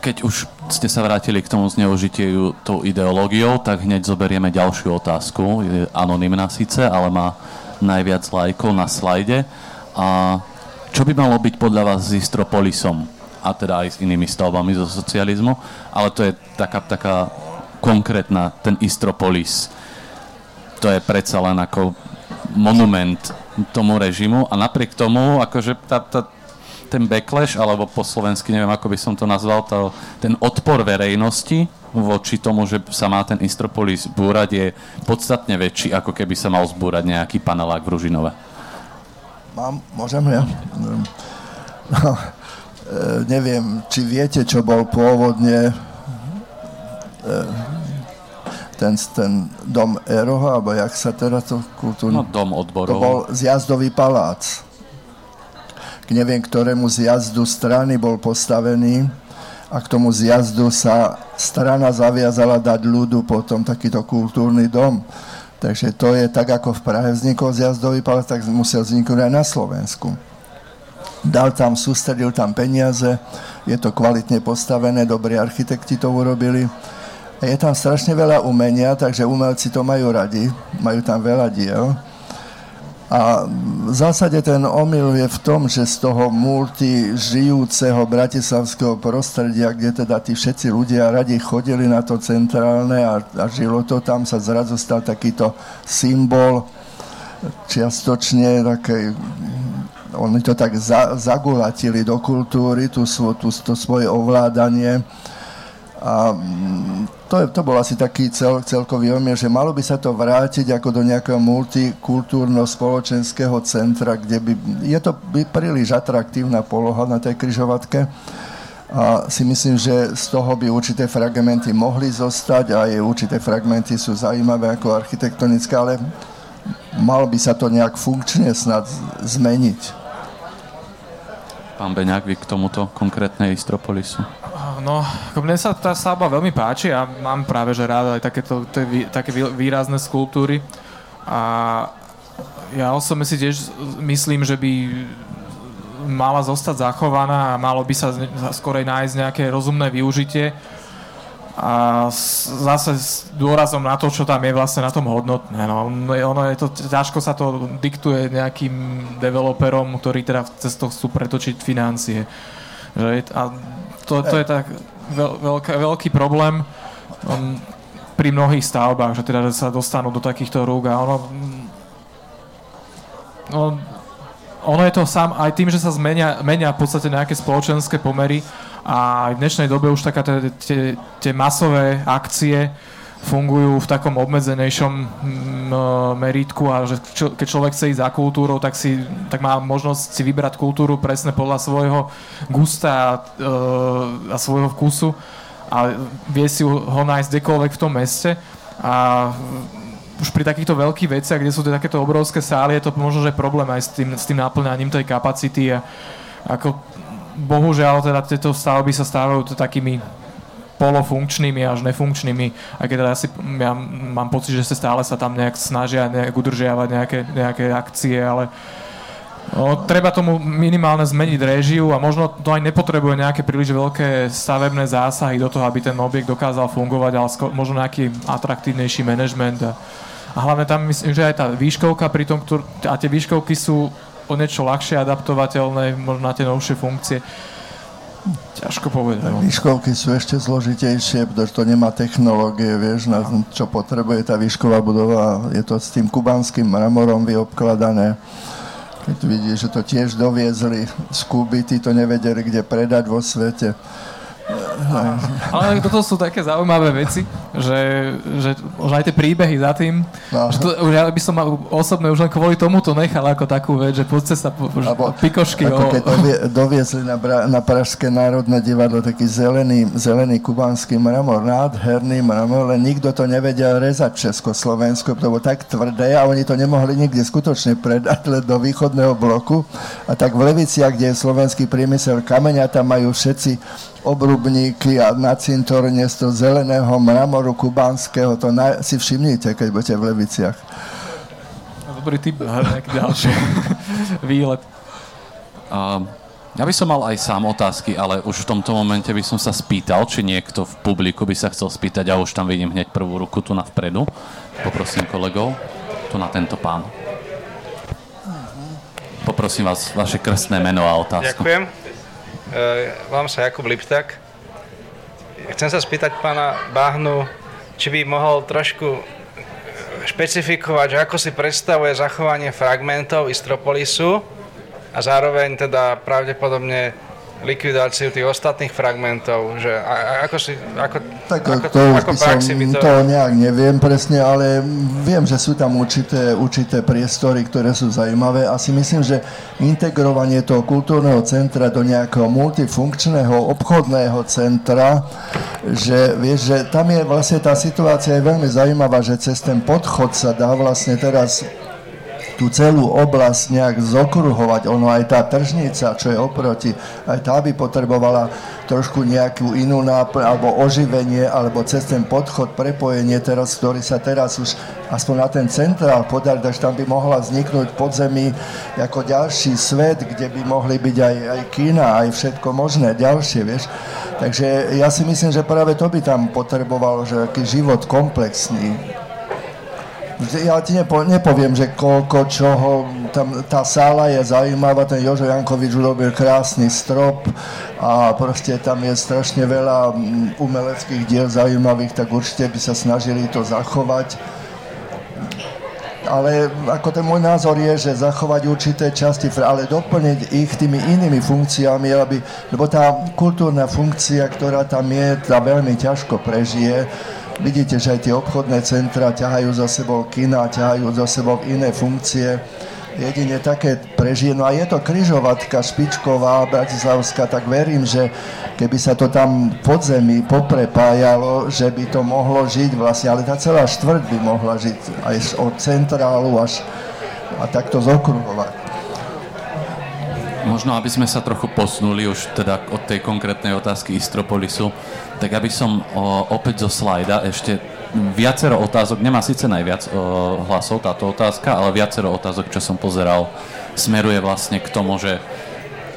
Keď už ste sa vrátili k tomu zneužitiu tou ideológiou, tak hneď zoberieme ďalšiu otázku. Je anonimná síce, ale má najviac lajkov na slajde. A čo by malo byť podľa vás s Istropolisom? A teda aj s inými stavbami zo socializmu. Ale to je taká, taká konkrétna, ten Istropolis to je predsa len ako monument tomu režimu a napriek tomu, akože tá, tá, ten backlash, alebo po slovensky neviem, ako by som to nazval, to, ten odpor verejnosti voči tomu, že sa má ten Istropolis búrať, je podstatne väčší, ako keby sa mal zbúrať nejaký panelák v Ružinove. Mám, môžem ja? No, neviem, či viete, čo bol pôvodne e, ten, ten dom Eroha, alebo jak sa teraz to kultúrne... No, dom odborov. To bol zjazdový palác. K neviem, ktorému zjazdu strany bol postavený a k tomu zjazdu sa strana zaviazala dať ľudu potom takýto kultúrny dom. Takže to je tak, ako v Prahe vznikol zjazdový palác, tak musel vzniknúť aj na Slovensku. Dal tam, sústredil tam peniaze, je to kvalitne postavené, dobrí architekti to urobili je tam strašne veľa umenia, takže umelci to majú radi, majú tam veľa diel. A v zásade ten omyl je v tom, že z toho multi žijúceho bratislavského prostredia, kde teda tí všetci ľudia radi chodili na to centrálne a, a žilo to tam, sa zrazu stal takýto symbol čiastočne také oni to tak za, zagulatili do kultúry, tú, tú, to svoje ovládanie a to, je, to bol asi taký cel, celkový omier, že malo by sa to vrátiť ako do nejakého multikultúrno-spoločenského centra, kde by... Je to by príliš atraktívna poloha na tej kryžovatke a si myslím, že z toho by určité fragmenty mohli zostať a aj určité fragmenty sú zaujímavé ako architektonické, ale malo by sa to nejak funkčne snad zmeniť. Pán Beňák, vy k tomuto konkrétnej Istropolisu? No, mne sa tá stavba veľmi páči a mám práve že rád aj takéto, také výrazné skulptúry. A ja osobne si tiež myslím, že by mala zostať zachovaná a malo by sa skorej nájsť nejaké rozumné využitie a zase s dôrazom na to, čo tam je vlastne na tom hodnotné. No, ono je to, ťažko sa to diktuje nejakým developerom, ktorí teda cez to chcú pretočiť financie. Že, a to, to je tak veľ, veľká, veľký problém um, pri mnohých stavbách, že teda sa dostanú do takýchto rúk a ono, no, ono je to sám aj tým, že sa zmenia, menia v podstate nejaké spoločenské pomery a v dnešnej dobe už taká tie masové akcie fungujú v takom obmedzenejšom mm, meritku a že čo, keď človek chce ísť za kultúrou, tak, si, tak má možnosť si vybrať kultúru presne podľa svojho gusta a, e, a svojho vkusu a vie si ho nájsť kdekoľvek v tom meste. A už pri takýchto veľkých veciach, kde sú to takéto obrovské sály, je to možno, že problém aj s tým, s tým naplňaním tej kapacity a ako bohužiaľ teda tieto stavby sa stávajú takými polofunkčnými až nefunkčnými, aj keď teda asi ja mám pocit, že sa stále sa tam nejak snažia nejak udržiavať nejaké, nejaké akcie, ale no, treba tomu minimálne zmeniť réžiu a možno to aj nepotrebuje nejaké príliš veľké stavebné zásahy do toho, aby ten objekt dokázal fungovať, ale skôr, možno nejaký atraktívnejší manažment a, A hlavne tam myslím, že aj tá výškovka pri tom, ktor- a tie výškovky sú o niečo ľahšie adaptovateľné, možno na tie novšie funkcie. Ťažko povedať. Výškovky sú ešte zložitejšie, pretože to nemá technológie, vieš, na čo potrebuje tá výšková budova. Je to s tým kubanským mramorom vyobkladané. Keď vidíš, že to tiež doviezli z Kuby, tí to nevedeli, kde predať vo svete. Ale toto sú také zaujímavé veci, že, že už aj tie príbehy za tým, no. že to, ja by som mal osobne už len kvôli tomuto nechal ako takú vec, že poďte sa po, Abo, pikošky. Ako o... keď dovie, doviezli na, Bra, na Pražské národné divadlo taký zelený, zelený kubánsky mramor, nádherný mramor, len nikto to nevedel rezať Československo, to bolo tak tvrdé a oni to nemohli nikde skutočne predať len do východného bloku. A tak v Leviciach, kde je slovenský priemysel kameňa, tam majú všetci obrubníky a na cintorne z toho zeleného mramoru kubánskeho, to na, si všimnite, keď budete v Leviciach. Dobrý typ na nejaký ďalší výlet. Uh, ja by som mal aj sám otázky, ale už v tomto momente by som sa spýtal, či niekto v publiku by sa chcel spýtať a už tam vidím hneď prvú ruku tu na vpredu. Poprosím kolegov, tu na tento pán. Poprosím vás, vaše krstné meno a otázku. Ďakujem. Eh, volám sa Jakub Liptak. Chcem sa spýtať pána Bahnu, či by mohol trošku eh, špecifikovať, že ako si predstavuje zachovanie fragmentov Istropolisu a zároveň teda pravdepodobne likvidáciu tých ostatných fragmentov, že a, a ako si, ako, tak, ako, to, ako praxi by to... to nejak neviem presne, ale viem, že sú tam určité, určité priestory, ktoré sú zaujímavé a si myslím, že integrovanie toho kultúrneho centra do nejakého multifunkčného obchodného centra, že vieš, že tam je vlastne tá situácia je veľmi zaujímavá, že cez ten podchod sa dá vlastne teraz tú celú oblasť nejak zokruhovať. Ono aj tá tržnica, čo je oproti, aj tá by potrebovala trošku nejakú inú náplň, alebo oživenie, alebo cez ten podchod, prepojenie teraz, ktorý sa teraz už aspoň na ten centrál podarí, takže tam by mohla vzniknúť podzemí ako ďalší svet, kde by mohli byť aj, aj kina, aj všetko možné, ďalšie, vieš. Takže ja si myslím, že práve to by tam potrebovalo, že aký život komplexný, ja ti nepo, nepoviem, že koľko čoho, tam, tá sála je zaujímavá, ten Jožo Jankovič urobil krásny strop a proste tam je strašne veľa mm, umeleckých diel zaujímavých, tak určite by sa snažili to zachovať. Ale ako ten môj názor je, že zachovať určité časti, ale doplniť ich tými inými funkciami, aby, lebo tá kultúrna funkcia, ktorá tam je, tá veľmi ťažko prežije Vidíte, že aj tie obchodné centra ťahajú za sebou kina, ťahajú za sebou iné funkcie. Jedine také prežije. No a je to kryžovatka špičková, bratislavská, tak verím, že keby sa to tam podzemí poprepájalo, že by to mohlo žiť vlastne, ale tá celá štvrť by mohla žiť aj od centrálu až a takto zokruhovať. Možno, aby sme sa trochu posunuli už teda od tej konkrétnej otázky Istropolisu, tak aby som o, opäť zo slajda ešte viacero otázok, nemá síce najviac o, hlasov táto otázka, ale viacero otázok, čo som pozeral, smeruje vlastne k tomu, že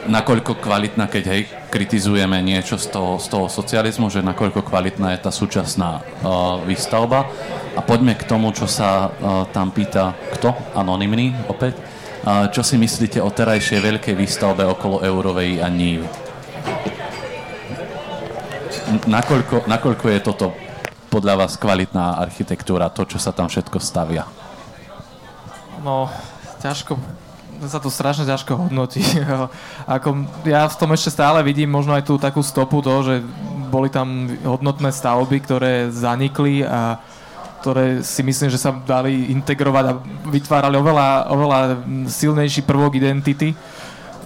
nakoľko kvalitná, keď hej, kritizujeme niečo z toho, z toho socializmu, že nakoľko kvalitná je tá súčasná uh, výstavba. A poďme k tomu, čo sa uh, tam pýta kto? Anonymný opäť. Čo si myslíte o terajšej veľkej výstavbe okolo Eurovej a NIV? nakoľko, nakoľko je toto podľa vás kvalitná architektúra, to, čo sa tam všetko stavia? No, ťažko, sa to strašne ťažko hodnotí. Ako, ja v tom ešte stále vidím možno aj tú takú stopu toho, že boli tam hodnotné stavby, ktoré zanikli a ktoré si myslím, že sa dali integrovať a vytvárali oveľa, oveľa silnejší prvok identity.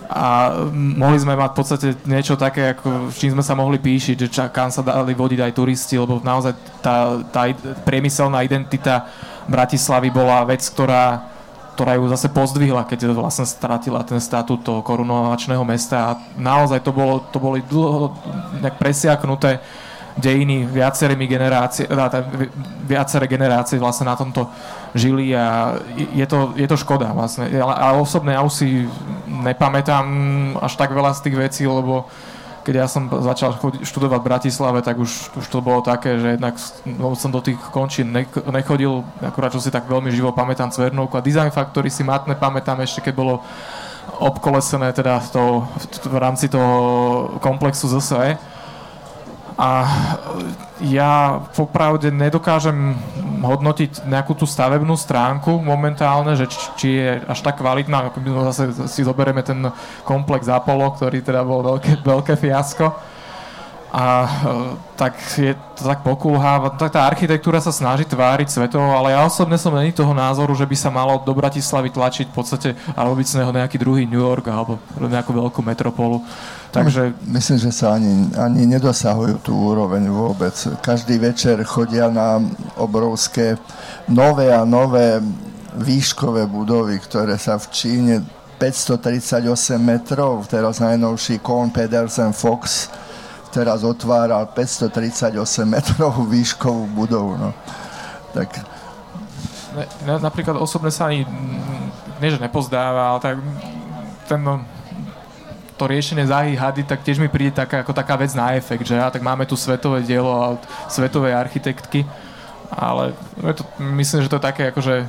A mohli sme mať v podstate niečo také, ako čím sme sa mohli píšiť, že kam sa dali vodiť aj turisti, lebo naozaj tá, tá priemyselná identita Bratislavy bola vec, ktorá, ktorá ju zase pozdvihla, keď vlastne stratila ten statút toho korunovačného mesta. A naozaj to, bolo, to boli dlho nejak presiaknuté dejiny viacerými generácie, teda viaceré generácie vlastne na tomto žili a je to, je to škoda vlastne. Ale osobne ja už si nepamätám až tak veľa z tých vecí, lebo keď ja som začal študovať v Bratislave, tak už, už to bolo také, že jednak som do tých končín nechodil, akurát čo si tak veľmi živo pamätám Cvernovku a Design Factory si matne pamätám ešte, keď bolo obkolesené teda to, v rámci toho komplexu ZSE. A ja popravde nedokážem hodnotiť nejakú tú stavebnú stránku momentálne, že či je až tak kvalitná, ako by zase si zoberieme ten komplex Apollo, ktorý teda bol veľké, veľké fiasko a e, tak je to tak pokulháva. Tak tá architektúra sa snaží tváriť svetovo, ale ja osobne som není toho názoru, že by sa malo do Bratislavy tlačiť v podstate a robiť z neho nejaký druhý New York alebo nejakú veľkú metropolu. Takže... Myslím, že sa ani, ani nedosahujú tú úroveň vôbec. Každý večer chodia na obrovské nové a nové výškové budovy, ktoré sa v Číne 538 metrov, teraz najnovší Kohn Pedersen Fox teraz otváral 538 metrovú výškovú budovu. No. Tak... Ne, napríklad osobne sa ani, nie že nepozdáva, ale tak ten, no, to riešenie Zahy Hady, tak tiež mi príde taká, ako taká vec na efekt, že ja, tak máme tu svetové dielo od svetovej architektky, ale to, myslím, že to je také akože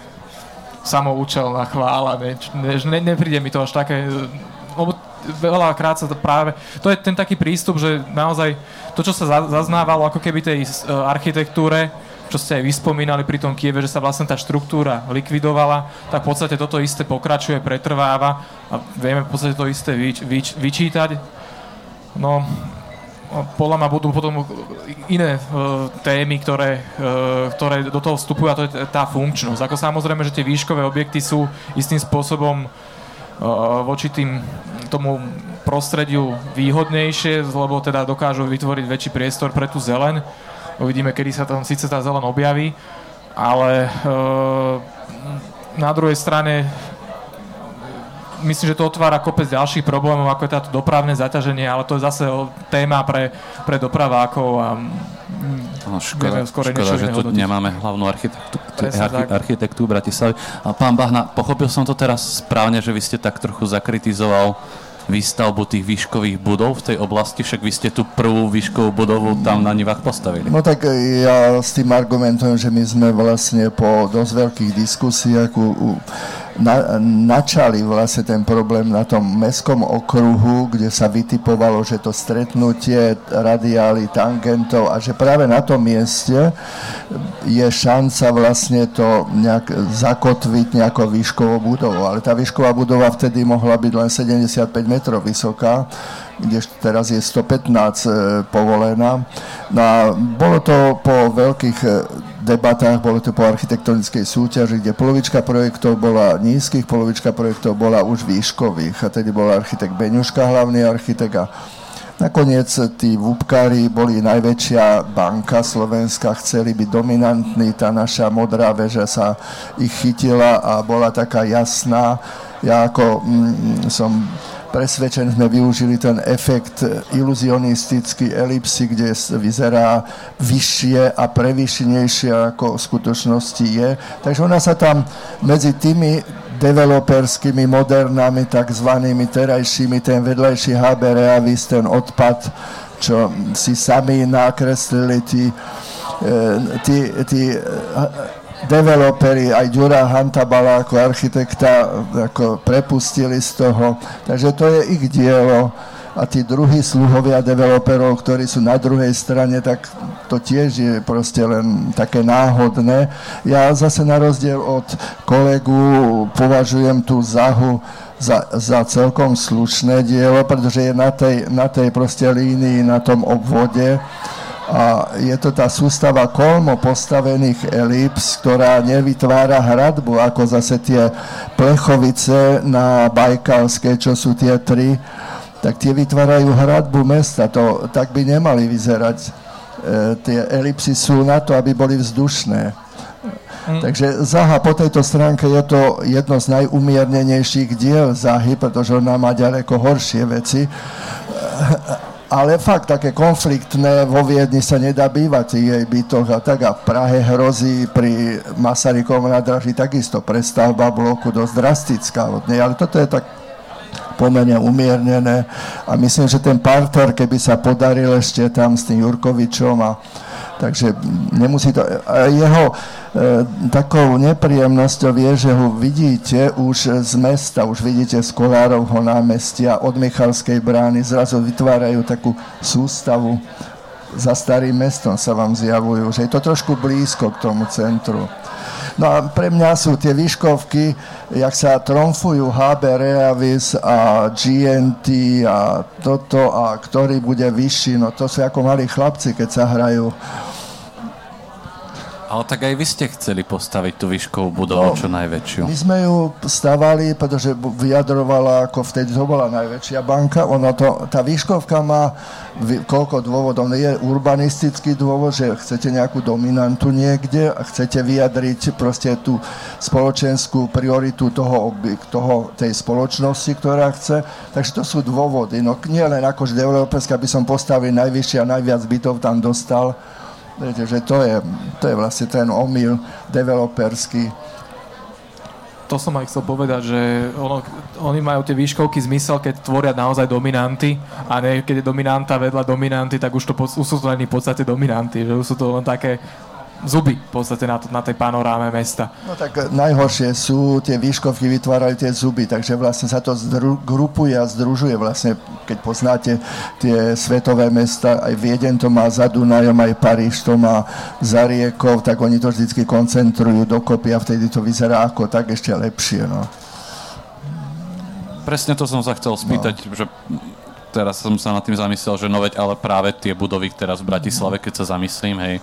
samoučelná chvála, ne, ne, nepríde mi to až také, veľakrát sa to práve, to je ten taký prístup, že naozaj to, čo sa zaznávalo ako keby tej e, architektúre, čo ste aj vyspomínali pri tom Kieve, že sa vlastne tá štruktúra likvidovala, tak v podstate toto isté pokračuje, pretrváva a vieme v podstate to isté vyč, vyč, vyčítať. No, podľa ma budú potom iné uh, témy, ktoré, uh, ktoré do toho vstupujú a to je tá funkčnosť. Ako samozrejme, že tie výškové objekty sú istým spôsobom voči tým tomu prostrediu výhodnejšie, lebo teda dokážu vytvoriť väčší priestor pre tú zelen. Uvidíme, kedy sa tam síce tá zelen objaví, ale e, na druhej strane myslím, že to otvára kopec ďalších problémov, ako je táto dopravné zaťaženie, ale to je zase téma pre, pre dopravákov a no, škoda, škoda že tu nemáme hlavnú architektúru, architektúru Bratislavy. A pán Bahna, pochopil som to teraz správne, že vy ste tak trochu zakritizoval výstavbu tých výškových budov v tej oblasti, však vy ste tú prvú výškovú budovu tam na Nivách postavili. No tak e, ja s tým argumentujem, že my sme vlastne po dosť veľkých diskusiách u, u, na, načali vlastne ten problém na tom mestskom okruhu, kde sa vytipovalo, že to stretnutie radiály, tangentov a že práve na tom mieste je šanca vlastne to nejak zakotviť nejakou výškovou budovou. Ale tá výšková budova vtedy mohla byť len 75 metrov vysoká kde teraz je 115 e, povolená. No a bolo to po veľkých e, debatách, bolo to po architektonickej súťaži, kde polovička projektov bola nízkych, polovička projektov bola už výškových. A tedy bol architekt Beňuška, hlavný architekt a Nakoniec tí vúbkári boli najväčšia banka Slovenska, chceli byť dominantní, tá naša modrá väža sa ich chytila a bola taká jasná. Ja ako mm, som presvedčení sme využili ten efekt iluzionistický elipsy, kde vyzerá vyššie a prevyšenejšie ako v skutočnosti je. Takže ona sa tam medzi tými developerskými modernami, takzvanými terajšími, ten vedľajší HB Reavis, ten odpad, čo si sami nakreslili tí, e, tí, tí developeri, aj Ďura Hantabala ako architekta ako prepustili z toho. Takže to je ich dielo a tí druhí sluhovia developerov, ktorí sú na druhej strane, tak to tiež je proste len také náhodné. Ja zase na rozdiel od kolegu považujem tú zahu za, za celkom slušné dielo, pretože je na tej, na tej proste línii, na tom obvode a je to tá sústava kolmo postavených elips, ktorá nevytvára hradbu, ako zase tie plechovice na Bajkalské, čo sú tie tri, tak tie vytvárajú hradbu mesta. To, tak by nemali vyzerať. E, tie elipsy sú na to, aby boli vzdušné. Mm. Takže Zaha po tejto stránke je to jedno z najumiernenejších diel Zahy, pretože ona má ďaleko horšie veci ale fakt také konfliktné vo Viedni sa nedá bývať v jej bytoch a tak a v Prahe hrozí pri Masarykovom nádraží takisto prestavba bloku dosť drastická od nej, ale toto je tak pomerne umiernené. A myslím, že ten parter, keby sa podaril ešte tam s tým Jurkovičom a takže nemusí to... A jeho e, takou nepríjemnosťou je, že ho vidíte už z mesta, už vidíte z Kolárovho námestia od Michalskej brány, zrazu vytvárajú takú sústavu za starým mestom sa vám zjavujú, že je to trošku blízko k tomu centru. No a pre mňa sú tie výškovky, jak sa tromfujú HB Reavis a GNT a toto a ktorý bude vyšší, no to sú ako malí chlapci, keď sa hrajú ale tak aj vy ste chceli postaviť tú výškovú budovu no, čo najväčšiu. My sme ju stavali, pretože vyjadrovala, ako vtedy to bola najväčšia banka. Ono to, tá výškovka má koľko dôvodov. Je urbanistický dôvod, že chcete nejakú dominantu niekde a chcete vyjadriť proste tú spoločenskú prioritu toho, toho tej spoločnosti, ktorá chce. Takže to sú dôvody. No nie len akože developerská, aby som postavil najvyššie a najviac bytov tam dostal, Viete, že to je, to je vlastne ten omyl developerský. To som aj chcel povedať, že ono, oni majú tie výškovky zmysel, keď tvoria naozaj dominanty a ne keď je dominanta vedľa dominanty, tak už, to, už sú to v podstate dominanty, že sú to len také zuby v podstate na, na tej panoráme mesta. No tak najhoršie sú, tie výškovky vytvárajú tie zuby, takže vlastne sa to zdru, grupuje a združuje vlastne, keď poznáte tie svetové mesta, aj Vieden to má za Dunajom, aj Paríž to má za riekov, tak oni to vždy koncentrujú dokopy a vtedy to vyzerá ako tak ešte lepšie. No. Presne to som sa chcel spýtať, no. že teraz som sa nad tým zamyslel, že no veď ale práve tie budovy teraz v Bratislave, keď sa zamyslím, hej,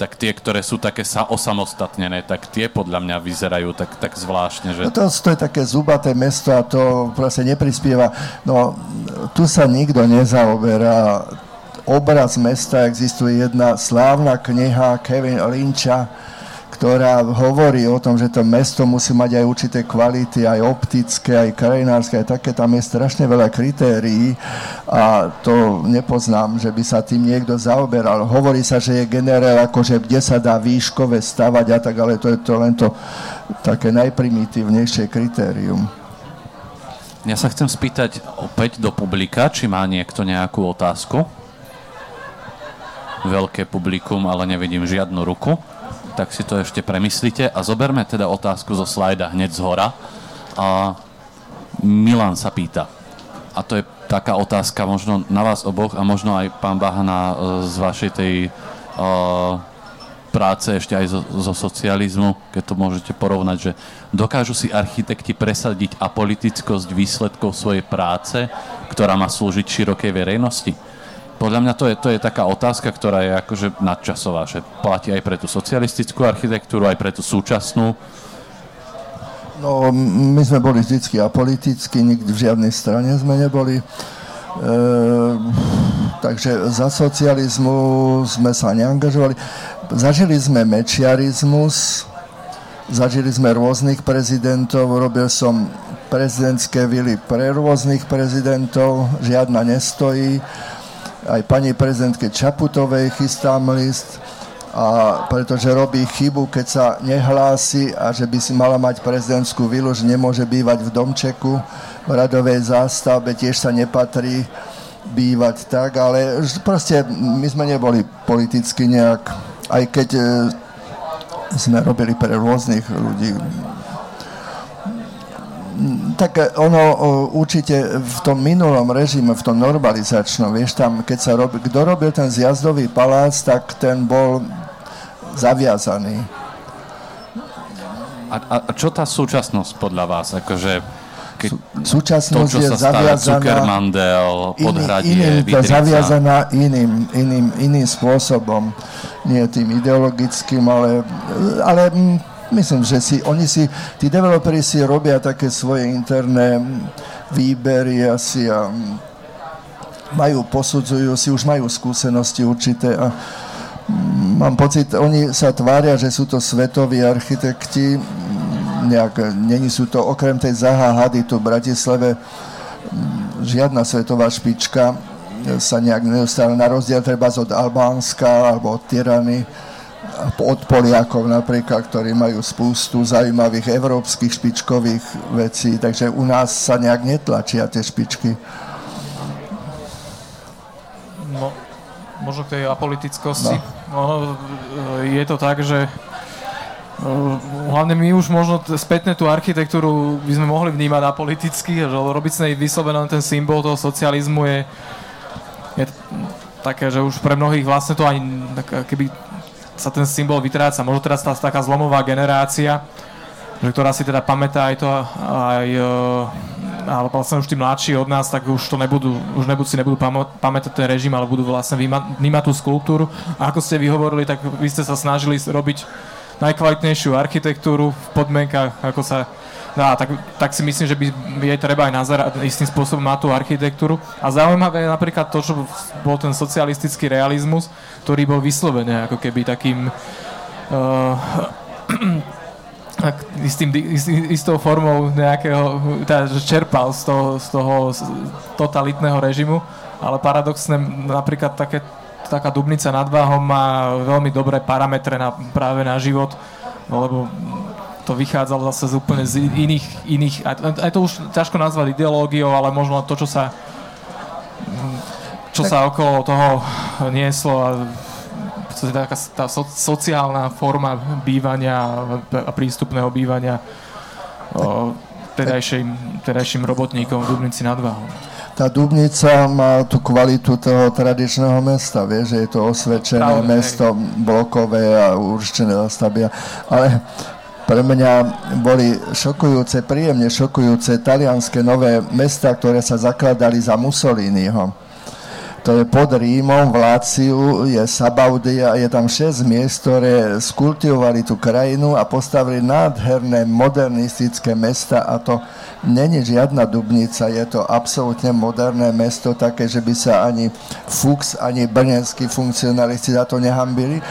tak tie, ktoré sú také sa osamostatnené, tak tie podľa mňa vyzerajú tak, tak zvláštne. Že... No to, to je také zubaté mesto a to proste neprispieva. No, tu sa nikto nezaoberá. Obraz mesta existuje jedna slávna kniha Kevin Lyncha, ktorá hovorí o tom, že to mesto musí mať aj určité kvality, aj optické, aj krajinárske, aj také, tam je strašne veľa kritérií a to nepoznám, že by sa tým niekto zaoberal. Hovorí sa, že je generál, akože kde sa dá výškové stavať a tak, ale to je to len to také najprimitívnejšie kritérium. Ja sa chcem spýtať opäť do publika, či má niekto nejakú otázku. Veľké publikum, ale nevidím žiadnu ruku tak si to ešte premyslite a zoberme teda otázku zo slajda hneď z hora. A Milan sa pýta, a to je taká otázka možno na vás oboch a možno aj pán Bahana e, z vašej tej uh, práce ešte aj zo, zo socializmu, keď to môžete porovnať, že dokážu si architekti presadiť apolitickosť výsledkov svojej práce, ktorá má slúžiť širokej verejnosti? Podľa mňa to je, to je taká otázka, ktorá je akože nadčasová, že platí aj pre tú socialistickú architektúru, aj pre tú súčasnú. No, my sme boli vždycky apoliticky, nikdy v žiadnej strane sme neboli. E, takže za socializmu sme sa neangažovali. Zažili sme mečiarizmus, zažili sme rôznych prezidentov, robil som prezidentské vily pre rôznych prezidentov, žiadna nestojí aj pani prezidentke Čaputovej chystám list, a pretože robí chybu, keď sa nehlási a že by si mala mať prezidentskú vilu, že nemôže bývať v domčeku v radovej zástavbe, tiež sa nepatrí bývať tak, ale proste my sme neboli politicky nejak, aj keď e, sme robili pre rôznych ľudí tak ono určite v tom minulom režime, v tom normalizačnom, vieš, tam, keď sa robil, kto robil ten zjazdový palác, tak ten bol zaviazaný. A, a, a čo tá súčasnosť podľa vás? Akože, keď súčasnosť to, čo je sa zaviazaná podhradie, iným, iným, zaviazaná iným, iným, iným spôsobom. Nie tým ideologickým, ale, ale Myslím, že si, oni si, tí developeri si robia také svoje interné výbery asi a majú, posudzujú si, už majú skúsenosti určité a mám pocit, oni sa tvária, že sú to svetoví architekti, nejak, není sú to, okrem tej Zaha Hady tu v Bratislave, žiadna svetová špička sa nejak neustále na rozdiel treba od Albánska alebo od Tirany, od Poliakov napríklad, ktorí majú spústu zaujímavých európskych špičkových vecí, takže u nás sa nejak netlačia tie špičky. No, možno k tej apolitickosti. No. No, je to tak, že e, hlavne my už možno spätne tú architektúru by sme mohli vnímať apoliticky, že robiť z nej ten symbol toho socializmu je, je také, že už pre mnohých vlastne to ani keby sa ten symbol vytráca. Možno teraz tá taká zlomová generácia, že ktorá si teda pamätá aj to, aj, e, ale vlastne už tí mladší od nás, tak už to nebudú, už nebudú, si nebudú pamätať ten režim, ale budú vlastne vnímať tú skulptúru. A ako ste vyhovorili, tak vy ste sa snažili robiť najkvalitnejšiu architektúru v podmienkach, ako sa No, tak, tak si myslím, že by je treba aj nazerať istým spôsobom na tú architektúru. A zaujímavé je napríklad to, čo bol ten socialistický realizmus, ktorý bol vyslovený ako keby takým uh, istým, istou formou nejakého, teda, že čerpal z toho, z toho totalitného režimu, ale paradoxne napríklad také, taká Dubnica nad Váhom má veľmi dobré parametre na, práve na život, lebo to vychádzalo zase z úplne z iných, iných aj to už ťažko nazvať ideológiou, ale možno to, čo sa čo sa okolo toho nieslo a taká tá so, sociálna forma bývania a prístupného bývania o, tedajším, tedajším robotníkom v Dubnici nad Váhom. Tá Dubnica má tú kvalitu toho tradičného mesta, vieš, že je to osvedčené Pravde, mesto, blokové a určené zastavia, ale pre mňa boli šokujúce, príjemne šokujúce talianské nové mesta, ktoré sa zakladali za Mussoliniho. To je pod Rímom, v Láciu, je Sabaudia, je tam 6 miest, ktoré skultivovali tú krajinu a postavili nádherné modernistické mesta a to není žiadna Dubnica, je to absolútne moderné mesto, také, že by sa ani Fuchs, ani brnenskí funkcionalisti za to nehambili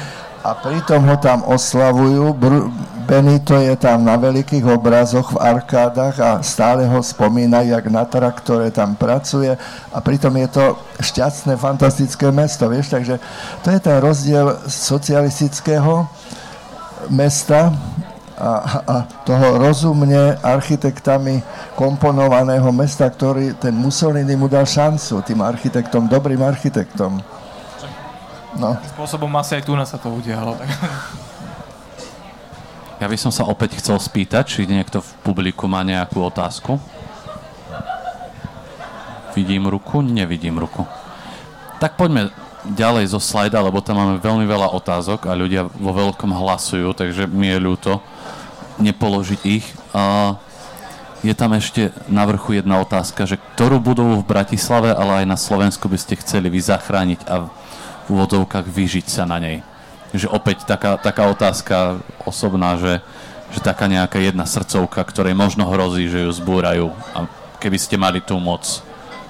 a pritom ho tam oslavujú. Benito je tam na veľkých obrazoch v arkádach a stále ho spomínajú jak na trak, ktoré tam pracuje a pritom je to šťastné, fantastické mesto, vieš, takže to je ten rozdiel socialistického mesta a, a toho rozumne architektami komponovaného mesta, ktorý ten Mussolini mu dal šancu, tým architektom, dobrým architektom. No. Spôsobom asi aj tu nás sa to udialo. Tak. Ja by som sa opäť chcel spýtať, či niekto v publiku má nejakú otázku. Vidím ruku? Nevidím ruku. Tak poďme ďalej zo slajda, lebo tam máme veľmi veľa otázok a ľudia vo veľkom hlasujú, takže mi je ľúto nepoložiť ich. A je tam ešte na vrchu jedna otázka, že ktorú budovu v Bratislave, ale aj na Slovensku by ste chceli vy zachrániť a úvodovkách vyžiť sa na nej. Že opäť taká, taká otázka osobná, že, že taká nejaká jedna srdcovka, ktorej možno hrozí, že ju zbúrajú a keby ste mali tú moc,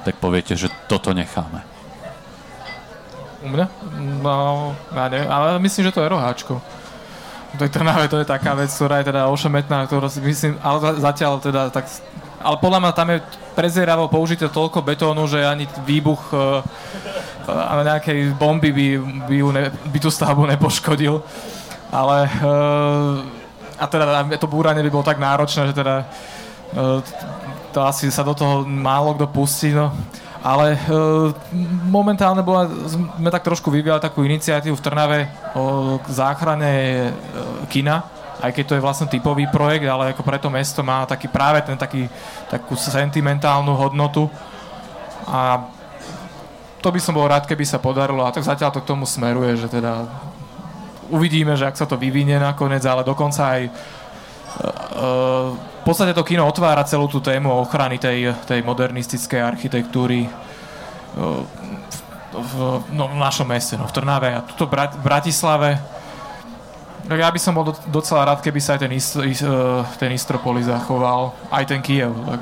tak poviete, že toto necháme. U mňa? No, ja neviem, ale myslím, že to je roháčko. To je to je taká vec, ktorá je teda ošemetná, ktorú si myslím, ale zatiaľ teda tak ale podľa mňa tam je prezieravo použité toľko betónu, že ani výbuch uh, uh, nejakej bomby by, by, ju ne, by tú stavbu nepoškodil. Ale uh, a teda to búranie by bolo tak náročné, že teda uh, to asi sa do toho málo kto pustí. No. Ale uh, momentálne bola, sme tak trošku vyvíjali takú iniciatívu v Trnave o záchrane uh, kina, aj keď to je vlastne typový projekt, ale ako pre to mesto má taký práve ten taký, takú sentimentálnu hodnotu. A to by som bol rád, keby sa podarilo a tak zatiaľ to k tomu smeruje, že teda uvidíme, že ak sa to vyvinie nakoniec, ale dokonca aj uh, v podstate to kino otvára celú tú tému ochrany tej, tej modernistickej architektúry uh, v, no, v našom meste, no, v Trnave a tuto v Bratislave tak ja by som bol docela rád, keby sa aj ten, ist, ist, e, ten Istropoli zachoval, aj ten Kiev. Tak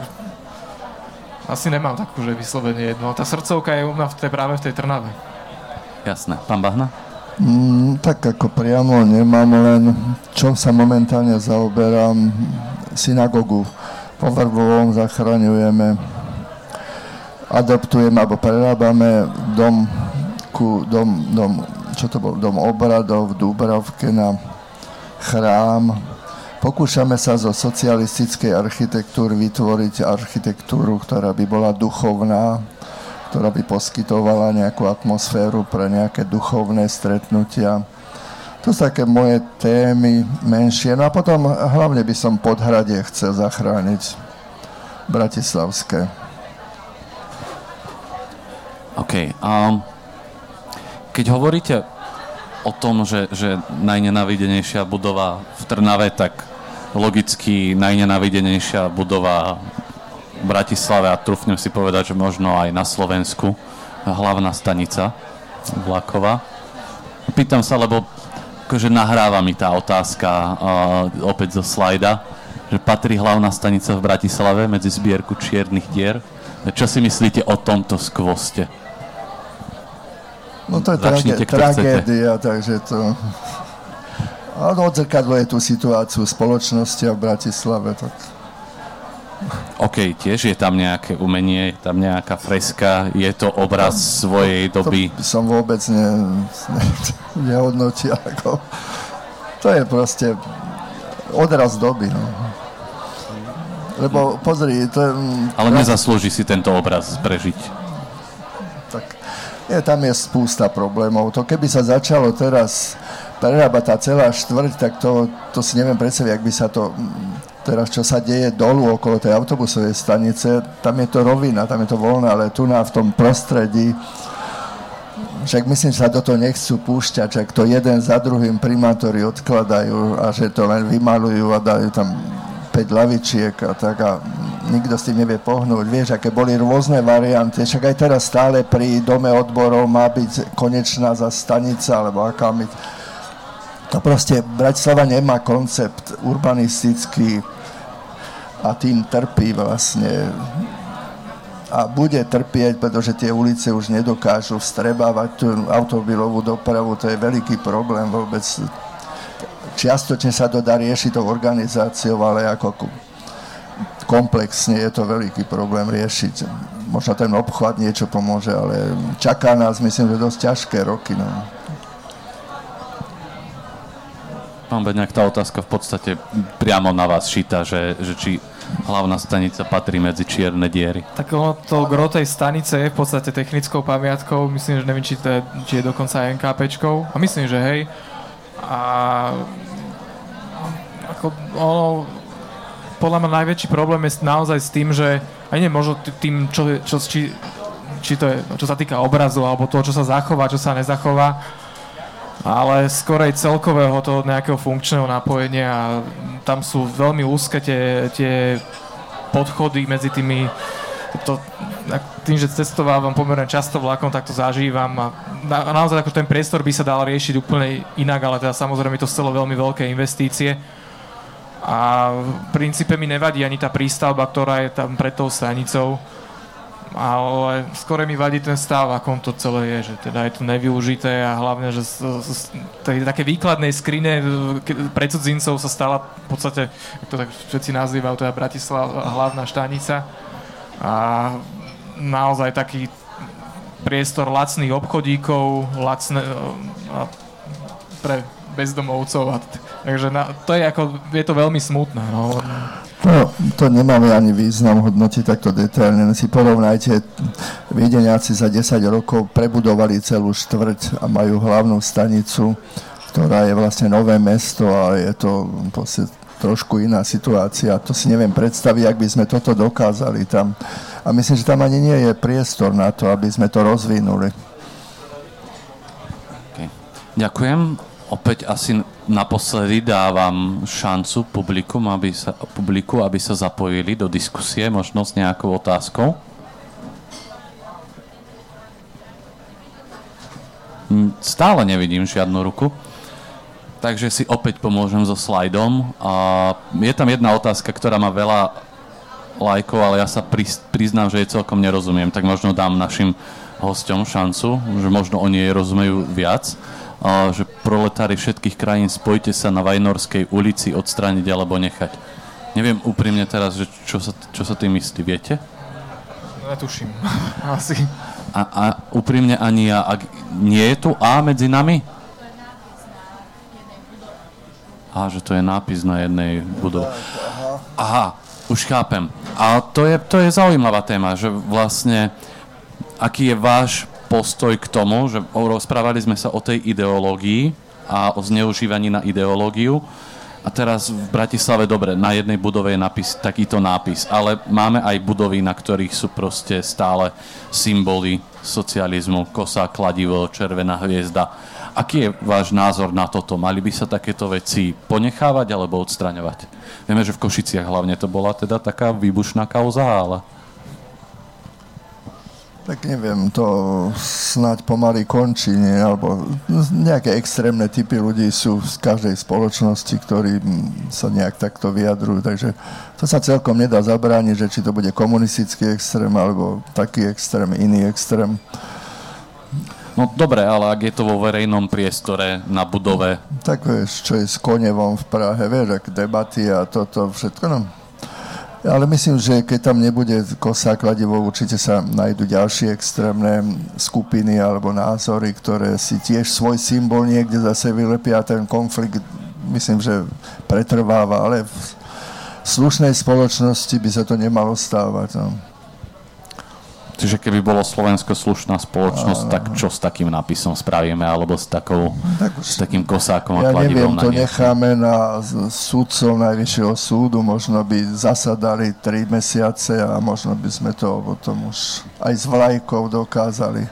asi nemám takú, že vyslovene jedno. Tá srdcovka je u mňa v tej, práve v tej Trnave. Jasné. Pán Bahna? Mm, tak ako priamo nemám, len čo sa momentálne zaoberám, synagogu po Vrbovom zachraňujeme, adaptujeme alebo prerábame dom, ku, dom, dom čo to bol, dom obradov v Dúbravke na chrám. Pokúšame sa zo socialistickej architektúry vytvoriť architektúru, ktorá by bola duchovná, ktorá by poskytovala nejakú atmosféru pre nejaké duchovné stretnutia. To sú také moje témy menšie. No a potom hlavne by som podhradie chcel zachrániť bratislavské. OK. Um, keď hovoríte o tom, že, že najnenavidenejšia budova v Trnave, tak logicky najnenavidenejšia budova v Bratislave a trúfnem si povedať, že možno aj na Slovensku, hlavná stanica vlaková. Pýtam sa, lebo akože nahráva mi tá otázka uh, opäť zo slajda, že patrí hlavná stanica v Bratislave medzi zbierku čiernych dier. Čo si myslíte o tomto skvoste? No to je trage- tragédia, takže to... Ale odzrkadluje tú situáciu spoločnosti a v Bratislave. Tak... OK, tiež je tam nejaké umenie, je tam nejaká freska, je to obraz no, svojej doby. To som vôbec ne, ne, nehodnotil. Ako, to je proste odraz doby. No. Lebo pozri, to je... Ale nezaslúži si tento obraz prežiť. Tak je, tam je spústa problémov. To keby sa začalo teraz prerábať tá celá štvrť, tak to, to si neviem predstaviť, ak by sa to teraz, čo sa deje dolu okolo tej autobusovej stanice, tam je to rovina, tam je to voľné, ale tu na v tom prostredí, však myslím, že sa do toho nechcú púšťať, že to jeden za druhým primátori odkladajú a že to len vymalujú a dajú tam 5 lavičiek a tak a nikto s tým nevie pohnúť. Vieš, aké boli rôzne varianty. Však aj teraz stále pri dome odborov má byť konečná za stanica, alebo aká my... To proste Bratislava nemá koncept urbanistický a tým trpí vlastne a bude trpieť, pretože tie ulice už nedokážu vstrebávať tú automobilovú dopravu, to je veľký problém vôbec čiastočne sa to dá riešiť organizáciou, ale ako komplexne je to veľký problém riešiť. Možno ten obchvat niečo pomôže, ale čaká nás, myslím, že dosť ťažké roky. No. Pán Bedňák, tá otázka v podstate priamo na vás šíta, že, že či hlavná stanica patrí medzi čierne diery. Tak ono to gro tej stanice je v podstate technickou pamiatkou, myslím, že neviem, či, to je, či je dokonca NKPčkou. A myslím, že hej. A ako, ono, podľa mňa najväčší problém je naozaj s tým, že aj nie možno tým, čo, čo, či, či to je, čo sa týka obrazu, alebo toho, čo sa zachová, čo sa nezachová, ale skorej celkového toho nejakého funkčného napojenia a tam sú veľmi úzke tie, tie podchody medzi tými to, tým, že cestovávam pomerne často vlakom, tak to zažívam a na, naozaj ako ten priestor by sa dal riešiť úplne inak, ale teda samozrejme to chcelo veľmi veľké investície a v princípe mi nevadí ani tá prístavba, ktorá je tam pred tou stanicou, ale skôr mi vadí ten stav, akom to celé je, že teda je to nevyužité a hlavne, že z, z, z tej také výkladnej skrine pre cudzincov sa stala v podstate, ako to tak všetci nazývajú, teda Bratislava hlavná štanica a naozaj taký priestor lacných obchodíkov, lacné, a pre bezdomovcov. A, takže na, to je ako, je to veľmi smutné. No. To, to nemáme ani význam hodnotiť takto detailne. Si porovnajte, Viedeniaci za 10 rokov prebudovali celú štvrť a majú hlavnú stanicu, ktorá je vlastne nové mesto a je to proste trošku iná situácia. To si neviem predstaviť, ak by sme toto dokázali tam. A myslím, že tam ani nie je priestor na to, aby sme to rozvinuli. Okay. Ďakujem opäť asi naposledy dávam šancu publikum, aby sa, publiku, aby sa zapojili do diskusie, možno s nejakou otázkou. Hm, stále nevidím žiadnu ruku, takže si opäť pomôžem so slajdom. A je tam jedna otázka, ktorá má veľa lajkov, ale ja sa priznám, že jej celkom nerozumiem, tak možno dám našim hosťom šancu, že možno oni jej rozumejú viac že proletári všetkých krajín spojte sa na Vajnorskej ulici odstrániť alebo nechať. Neviem úprimne teraz, že čo sa, čo sa tým myslí, viete? Netuším. Asi. A, a úprimne ani ja. Ak nie je tu A medzi nami? A že to je nápis na jednej budove. Aha, už chápem. A to je, to je zaujímavá téma, že vlastne aký je váš postoj k tomu, že rozprávali sme sa o tej ideológii a o zneužívaní na ideológiu. A teraz v Bratislave, dobre, na jednej budove je napis, takýto nápis, ale máme aj budovy, na ktorých sú proste stále symboly socializmu, kosa, kladivo, červená hviezda. Aký je váš názor na toto? Mali by sa takéto veci ponechávať alebo odstraňovať? Vieme, že v Košiciach hlavne to bola teda taká výbušná kauza, ale... Tak neviem, to snáď pomaly končí, nie? alebo nejaké extrémne typy ľudí sú z každej spoločnosti, ktorí sa nejak takto vyjadrujú, takže to sa celkom nedá zabrániť, že či to bude komunistický extrém, alebo taký extrém, iný extrém. No dobre, ale ak je to vo verejnom priestore, na budove... Tak vieš, čo je s konevom v Prahe, vieš, ak debaty a toto všetko, no ale myslím, že keď tam nebude kosa kladivo, určite sa nájdú ďalšie extrémne skupiny alebo názory, ktoré si tiež svoj symbol niekde zase vylepia. Ten konflikt, myslím, že pretrváva, ale v slušnej spoločnosti by sa to nemalo stávať. No. Čiže keby bolo Slovensko slušná spoločnosť, Áno. tak čo s takým nápisom spravíme, alebo s, takou, tak s takým kosákom ja a neviem, to na necháme na súdcov Najvyššieho súdu, možno by zasadali tri mesiace a možno by sme to potom už aj s vlajkou dokázali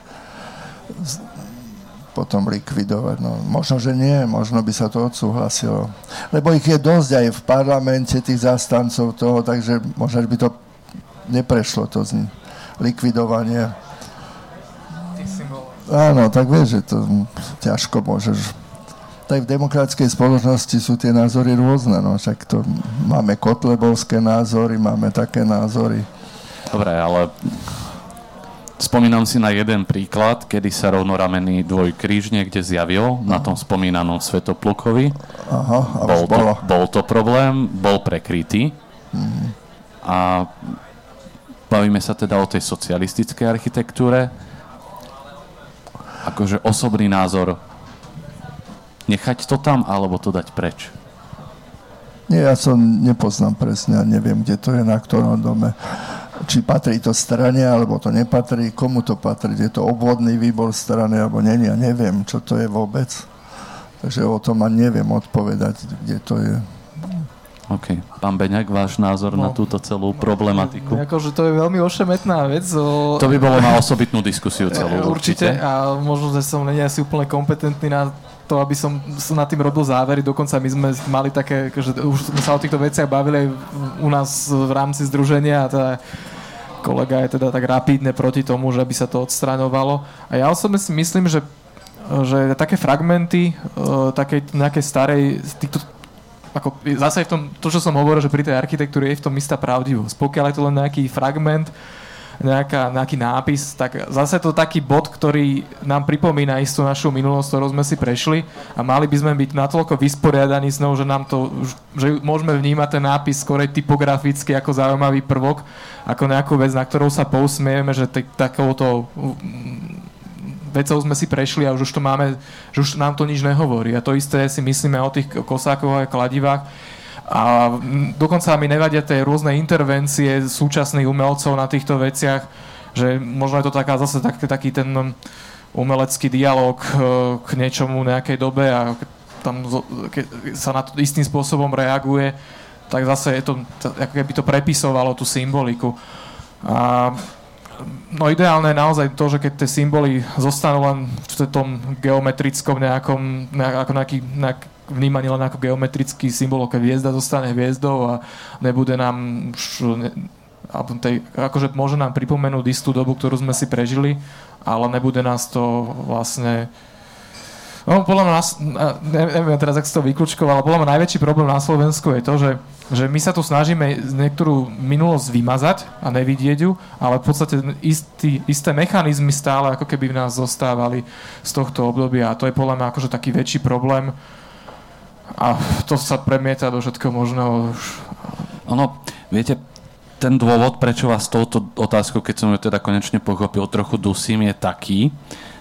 potom likvidovať. No, možno, že nie, možno by sa to odsúhlasilo. Lebo ich je dosť aj v parlamente, tých zastancov toho, takže možno by to neprešlo to z nich likvidovanie. Áno, tak vieš, že to ťažko môžeš. Tak v demokratickej spoločnosti sú tie názory rôzne, no však to máme kotlebovské názory, máme také názory. Dobre, ale spomínam si na jeden príklad, kedy sa rovnoramený dvojkríž niekde zjavil na tom spomínanom Svetoplukovi. Aha, a bol, to, bol to problém, bol prekrytý. Mm. A Bavíme sa teda o tej socialistickej architektúre. Akože osobný názor nechať to tam, alebo to dať preč? Nie, ja som nepoznám presne a neviem, kde to je, na ktorom dome. Či patrí to strane, alebo to nepatrí, komu to patrí. Je to obvodný výbor strany, alebo nie, ja neviem, čo to je vôbec. Takže o tom ani neviem odpovedať, kde to je. OK. Pán Beňak, váš názor no, na túto celú problematiku? Akože to je veľmi ošemetná vec. O... To by bolo na osobitnú diskusiu celú. Určite. určite. A možno, že som není asi úplne kompetentný na to, aby som nad tým robil závery. Dokonca my sme mali také, že už sme sa o týchto veciach bavili aj u nás v rámci združenia a teda kolega je teda tak rapidne proti tomu, že by sa to odstraňovalo. A ja osobne si myslím, že že také fragmenty uh, takej nejakej starej, týchto ako zase v tom, to, čo som hovoril, že pri tej architektúre je v tom istá pravdivosť. Pokiaľ je to len nejaký fragment, nejaká, nejaký nápis, tak zase to taký bod, ktorý nám pripomína istú našu minulosť, ktorú sme si prešli a mali by sme byť natoľko vysporiadaní s ňou, že nám to, že môžeme vnímať ten nápis skorej typograficky ako zaujímavý prvok, ako nejakú vec, na ktorou sa pousmieme, že takouto vecou sme si prešli a už, to máme, že už nám to nič nehovorí. A to isté si myslíme o tých kosákoch a kladivách. A dokonca mi nevadia tie rôzne intervencie súčasných umelcov na týchto veciach, že možno je to taká, zase tak, taký ten umelecký dialog e, k niečomu nejakej dobe a tam sa na to istým spôsobom reaguje, tak zase je to, ako keby to prepisovalo tú symboliku. A No ideálne je naozaj to, že keď tie symboly zostanú len v tom geometrickom nejakom, ako nejaký, nejak, vnímaní len ako geometrický symbol, keď hviezda zostane hviezdou a nebude nám už, ne, tej, akože môže nám pripomenúť istú dobu, ktorú sme si prežili, ale nebude nás to vlastne No, podľa mňa, neviem teraz, ak si to vyklúčkoval, ale podľa mňa najväčší problém na Slovensku je to, že, že my sa tu snažíme niektorú minulosť vymazať a nevidieť ju, ale v podstate istý, isté mechanizmy stále ako keby v nás zostávali z tohto obdobia a to je podľa mňa akože taký väčší problém a to sa premieta do všetko možného. Ono, viete, ten dôvod, prečo vás touto otázkou, keď som ju teda konečne pochopil, trochu dusím, je taký,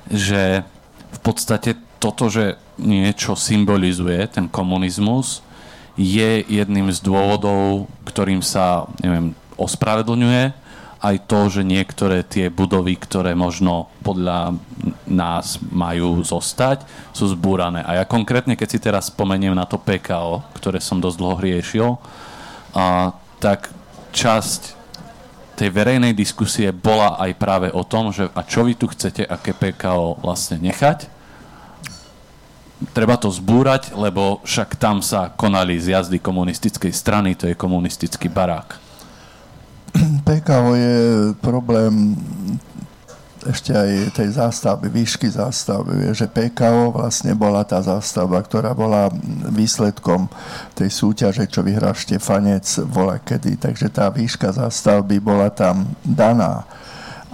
že v podstate toto, že niečo symbolizuje, ten komunizmus, je jedným z dôvodov, ktorým sa, neviem, ospravedlňuje aj to, že niektoré tie budovy, ktoré možno podľa nás majú zostať, sú zbúrané. A ja konkrétne, keď si teraz spomeniem na to PKO, ktoré som dosť dlho riešil, a, tak časť tej verejnej diskusie bola aj práve o tom, že a čo vy tu chcete, aké PKO vlastne nechať. Treba to zbúrať, lebo však tam sa konali zjazdy komunistickej strany, to je komunistický barák. PKO je problém ešte aj tej zástavby, výšky zástavby, je, že PKO vlastne bola tá zástavba, ktorá bola výsledkom tej súťaže, čo vyhral Štefanec vola kedy. Takže tá výška zástavby bola tam daná.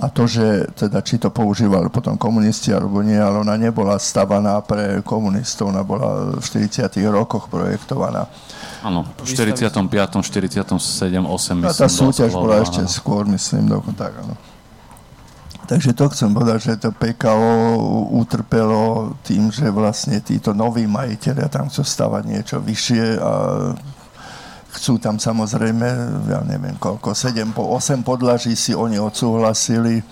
A to, že teda či to používali potom komunisti alebo nie, ale ona nebola stavaná pre komunistov, ona bola v 40. rokoch projektovaná. Áno, v 45., 47., 8 myslím. A tá súťaž bola ešte skôr, myslím, dokonca tak, áno. Takže to chcem povedať, že to PKO utrpelo tým, že vlastne títo noví majiteľia tam chcú stavať niečo vyššie a chcú tam samozrejme, ja neviem koľko, 7 po 8 podlaží si oni odsúhlasili.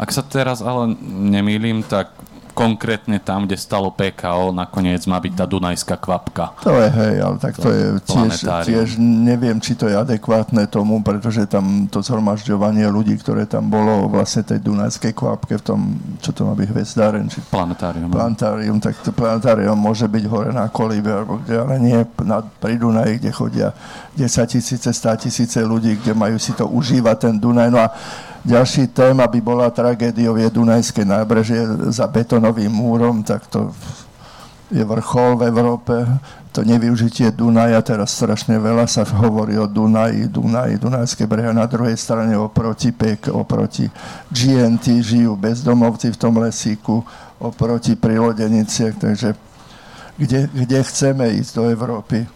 Ak sa teraz ale nemýlim, tak konkrétne tam, kde stalo PKO, nakoniec má byť tá Dunajská kvapka. To je hej, ale tak to, to je tiež, tiež, neviem, či to je adekvátne tomu, pretože tam to zhromažďovanie ľudí, ktoré tam bolo vlastne tej Dunajskej kvapke v tom, čo to má byť, hvezdáren, či planetárium. Planetárium, tak to planetárium môže byť hore na kolíbe, alebo kde, ale nie na, pri Dunaji, kde chodia 10 tisíce, 100 tisíce ľudí, kde majú si to užívať ten Dunaj. No a ďalší téma by bola tragédiou je Dunajské nábrežie za betonovým múrom, tak to je vrchol v Európe. To nevyužitie Dunaja, teraz strašne veľa sa hovorí o Dunaji, Dunaji, Dunajské brehy. Na druhej strane oproti PEK, oproti GNT žijú bezdomovci v tom lesíku, oproti prílodeniciach, takže kde, kde chceme ísť do Európy?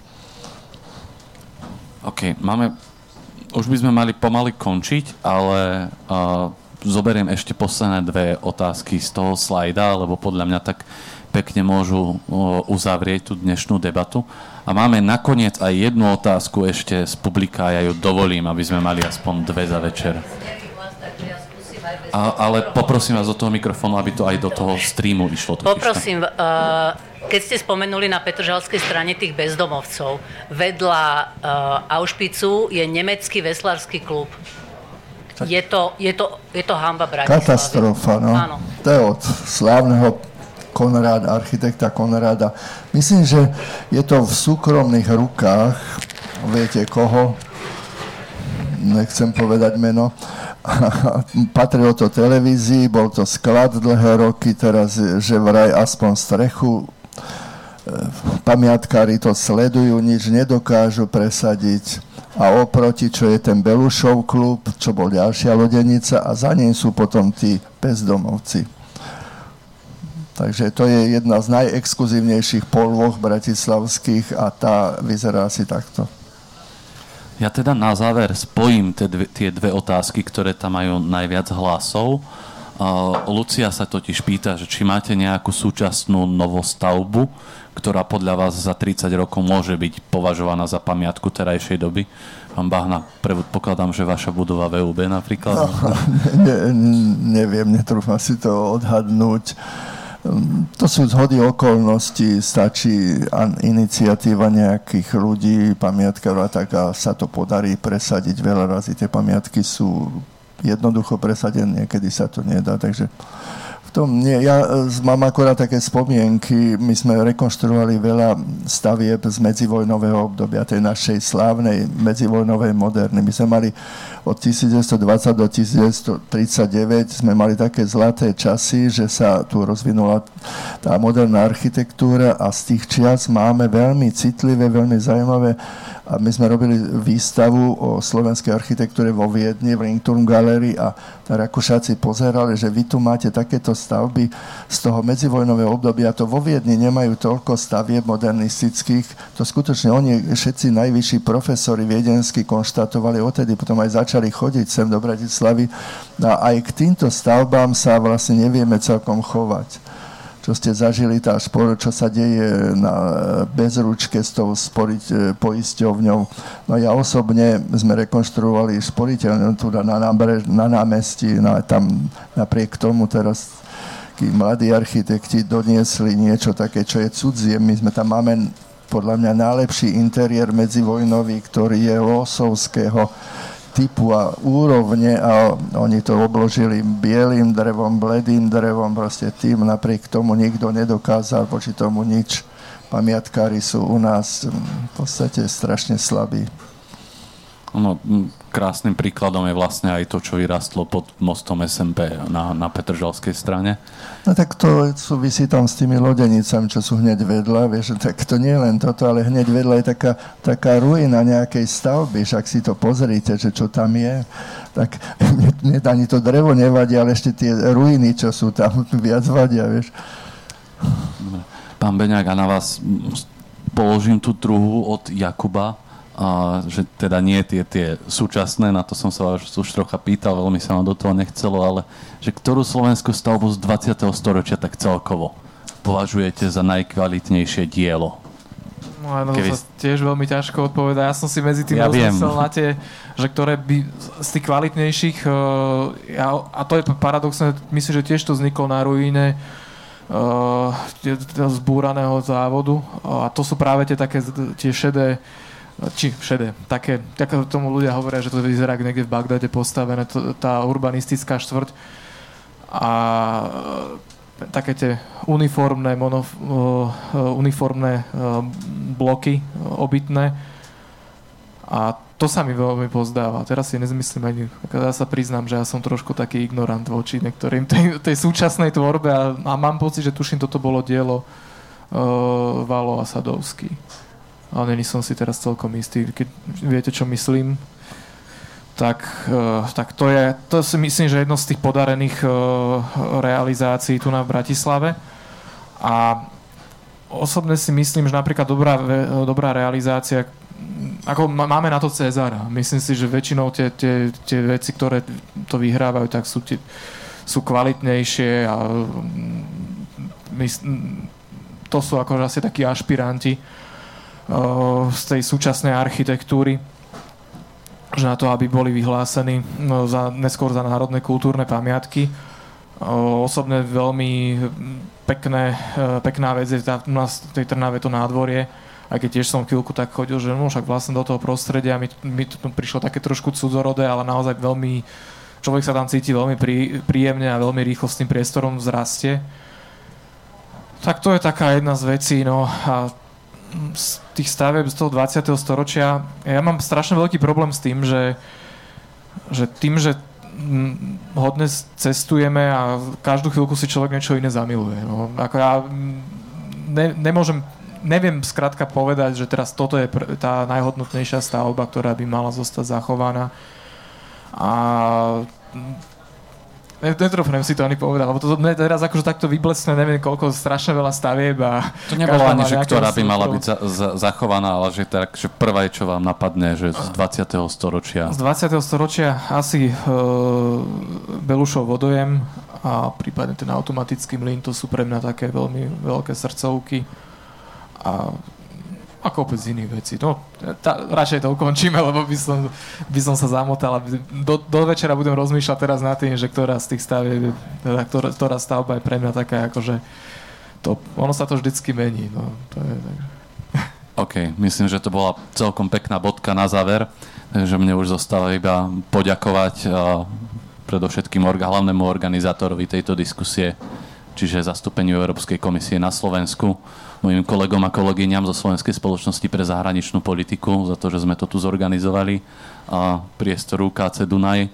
OK, máme už by sme mali pomaly končiť, ale uh, zoberiem ešte posledné dve otázky z toho slajda, lebo podľa mňa tak pekne môžu uzavrieť tú dnešnú debatu. A máme nakoniec aj jednu otázku ešte z publika, ja ju dovolím, aby sme mali aspoň dve za večer. A, ale poprosím vás do toho mikrofónu, aby to aj do toho streamu išlo. Poprosím, uh, keď ste spomenuli na Petržalskej strane tých bezdomovcov, vedľa uh, Auschwitzu je nemecký veslársky klub. Je to, je, to, je to hamba Bratislavy. Katastrofa, no. Áno. To je od slávneho Konráda, architekta Konráda. Myslím, že je to v súkromných rukách, viete koho, nechcem povedať meno, patrilo to televízii, bol to sklad dlhé roky, teraz že vraj aspoň strechu pamiatkári to sledujú, nič nedokážu presadiť. A oproti, čo je ten Belušov klub, čo bol ďalšia lodenica a za ním sú potom tí bezdomovci. Takže to je jedna z najexkluzívnejších polvoch bratislavských a tá vyzerá asi takto. Ja teda na záver spojím tie dve, tie dve otázky, ktoré tam majú najviac hlasov. Lucia sa totiž pýta, že či máte nejakú súčasnú novostavbu, ktorá podľa vás za 30 rokov môže byť považovaná za pamiatku terajšej doby? Pán Bahna, predpokladám, že vaša budova VUB napríklad? No, ne, neviem, netrúfam si to odhadnúť. To sú zhody okolností, stačí iniciatíva nejakých ľudí, pamiatka tak a sa to podarí presadiť. Veľa razy tie pamiatky sú jednoducho presadené, niekedy sa to nedá, takže tom nie, ja e, mám akorát také spomienky. My sme rekonštruovali veľa stavieb z medzivojnového obdobia, tej našej slávnej medzivojnovej moderny. My sme mali od 1920 do 1939 sme mali také zlaté časy, že sa tu rozvinula tá moderná architektúra a z tých čias máme veľmi citlivé, veľmi zaujímavé a my sme robili výstavu o slovenskej architektúre vo Viedni v Ringturm Gallery a Rakúšáci pozerali, že vy tu máte takéto stavby z toho medzivojnového obdobia. To vo Viedni nemajú toľko stavieb modernistických. To skutočne oni, všetci najvyšší profesori viedenskí konštatovali, odtedy potom aj začali chodiť sem do Bratislavy. A aj k týmto stavbám sa vlastne nevieme celkom chovať čo ste zažili, tá špor, čo sa deje na bezručke s tou sporiť, e, poisťovňou. No ja osobne sme rekonštruovali šporiteľnú tu na, nábrež, na námestí, na, tam napriek tomu teraz tí mladí architekti doniesli niečo také, čo je cudzie. My sme tam máme podľa mňa najlepší interiér medzivojnový, ktorý je losovského typu a úrovne a oni to obložili bielým drevom, bledým drevom, proste tým napriek tomu nikto nedokázal voči tomu nič. Pamiatkári sú u nás v podstate strašne slabí. No, krásnym príkladom je vlastne aj to, čo vyrastlo pod mostom SMP na, na Petržalskej strane. No tak to súvisí tam s tými lodenicami, čo sú hneď vedľa, vieš, tak to nie len toto, ale hneď vedľa je taká, taká ruina nejakej stavby, však si to pozrite, že čo tam je, tak mne, ani to drevo nevadí, ale ešte tie ruiny, čo sú tam, viac vadia, vieš. Pán Beňák, a na vás položím tú druhú od Jakuba a že teda nie tie, tie súčasné, na to som sa už, už trocha pýtal, veľmi sa ma do toho nechcelo, ale že ktorú slovenskú stavbu z 20. storočia tak celkovo považujete za najkvalitnejšie dielo? No áno, Keby... sa tiež veľmi ťažko odpovedá. Ja som si medzi tým ja rozmyslel na tie, že ktoré by z tých kvalitnejších, uh, ja, a to je paradoxné, myslím, že tiež to vzniklo na ruíne uh, zbúraného závodu uh, a to sú práve tie také tie šedé či všade, také, tak tomu ľudia hovoria, že to vyzerá niekde v Bagdade postavené, to, tá urbanistická štvrť. A e, také tie uniformné, mono, uh, uniformné uh, bloky obytné. A to sa mi veľmi pozdáva. Teraz si nezmyslím ani, ja sa priznám, že ja som trošku taký ignorant voči niektorým tej, tej súčasnej tvorbe a, a mám pocit, že tuším, toto bolo dielo uh, Valo a Sadovský ale není som si teraz celkom istý. Keď viete, čo myslím, tak, uh, tak to je, to si myslím, že jedno z tých podarených uh, realizácií tu na Bratislave. A osobne si myslím, že napríklad dobrá, dobrá realizácia, ako máme na to Cezara. Myslím si, že väčšinou tie, tie, tie veci, ktoré to vyhrávajú, tak sú, tie, sú kvalitnejšie a mm, mysl, to sú akože asi takí ašpiranti z tej súčasnej architektúry že na to, aby boli vyhlásení no, za, neskôr za národné kultúrne pamiatky. Osobne veľmi pekné, e, pekná vec je tá, u nás v tej Trnave to nádvorie, aj keď tiež som chvíľku tak chodil, že no však vlastne do toho prostredia mi, mi to prišlo také trošku cudzorodé, ale naozaj veľmi, človek sa tam cíti veľmi prí, príjemne a veľmi rýchlo s tým priestorom vzrastie. Tak to je taká jedna z vecí, no a z tých stavieb z toho 20. storočia, ja mám strašne veľký problém s tým, že, že tým, že hodne cestujeme a každú chvíľku si človek niečo iné zamiluje. No, ako ja ne, nemôžem, neviem skrátka povedať, že teraz toto je pr- tá najhodnotnejšia stavba, ktorá by mala zostať zachovaná. A netrofnem si to ani povedať, lebo to teraz akože takto vyblesne, neviem koľko, strašne veľa stavieb a... To nebolo ani, že ktorá by mala byť za, za, zachovaná, ale že, tak, že prvá je, čo vám napadne, že z 20. storočia. Z 20. storočia asi uh, Belušov vodojem a prípadne ten automatický mlyn, to sú pre mňa také veľmi veľké srdcovky. A a kopec iných vecí. No, tá, radšej to ukončíme, lebo by som, by som sa zamotal. Do, do večera budem rozmýšľať teraz nad tým, že ktorá z tých stavieb, teda ktorá, ktorá stavba je pre mňa taká, akože to, ono sa to vždycky mení. No, to je, tak. OK, myslím, že to bola celkom pekná bodka na záver, takže mne už zostáva iba poďakovať predovšetkým orga, hlavnému organizátorovi tejto diskusie, čiže zastúpeniu Európskej komisie na Slovensku mojim kolegom a kolegyňam zo Slovenskej spoločnosti pre zahraničnú politiku za to, že sme to tu zorganizovali a priestoru KC Dunaj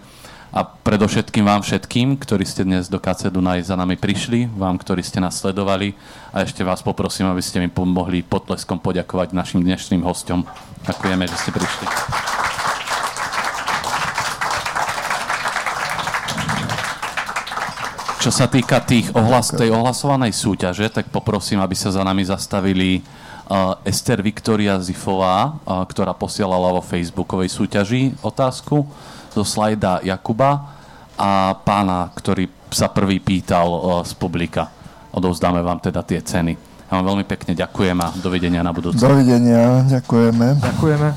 a predovšetkým vám všetkým, ktorí ste dnes do KC Dunaj za nami prišli, vám, ktorí ste nás sledovali a ešte vás poprosím, aby ste mi pomohli potleskom poďakovať našim dnešným hostom. Ďakujeme, že ste prišli. Čo sa týka tých ohlas, tej ohlasovanej súťaže, tak poprosím, aby sa za nami zastavili uh, Ester Viktoria Zifová, uh, ktorá posielala vo facebookovej súťaži otázku zo slajda Jakuba a pána, ktorý sa prvý pýtal uh, z publika. Odovzdáme vám teda tie ceny. Ja vám veľmi pekne ďakujem a dovidenia na budúce. Dovidenia, ďakujeme. Ďakujeme.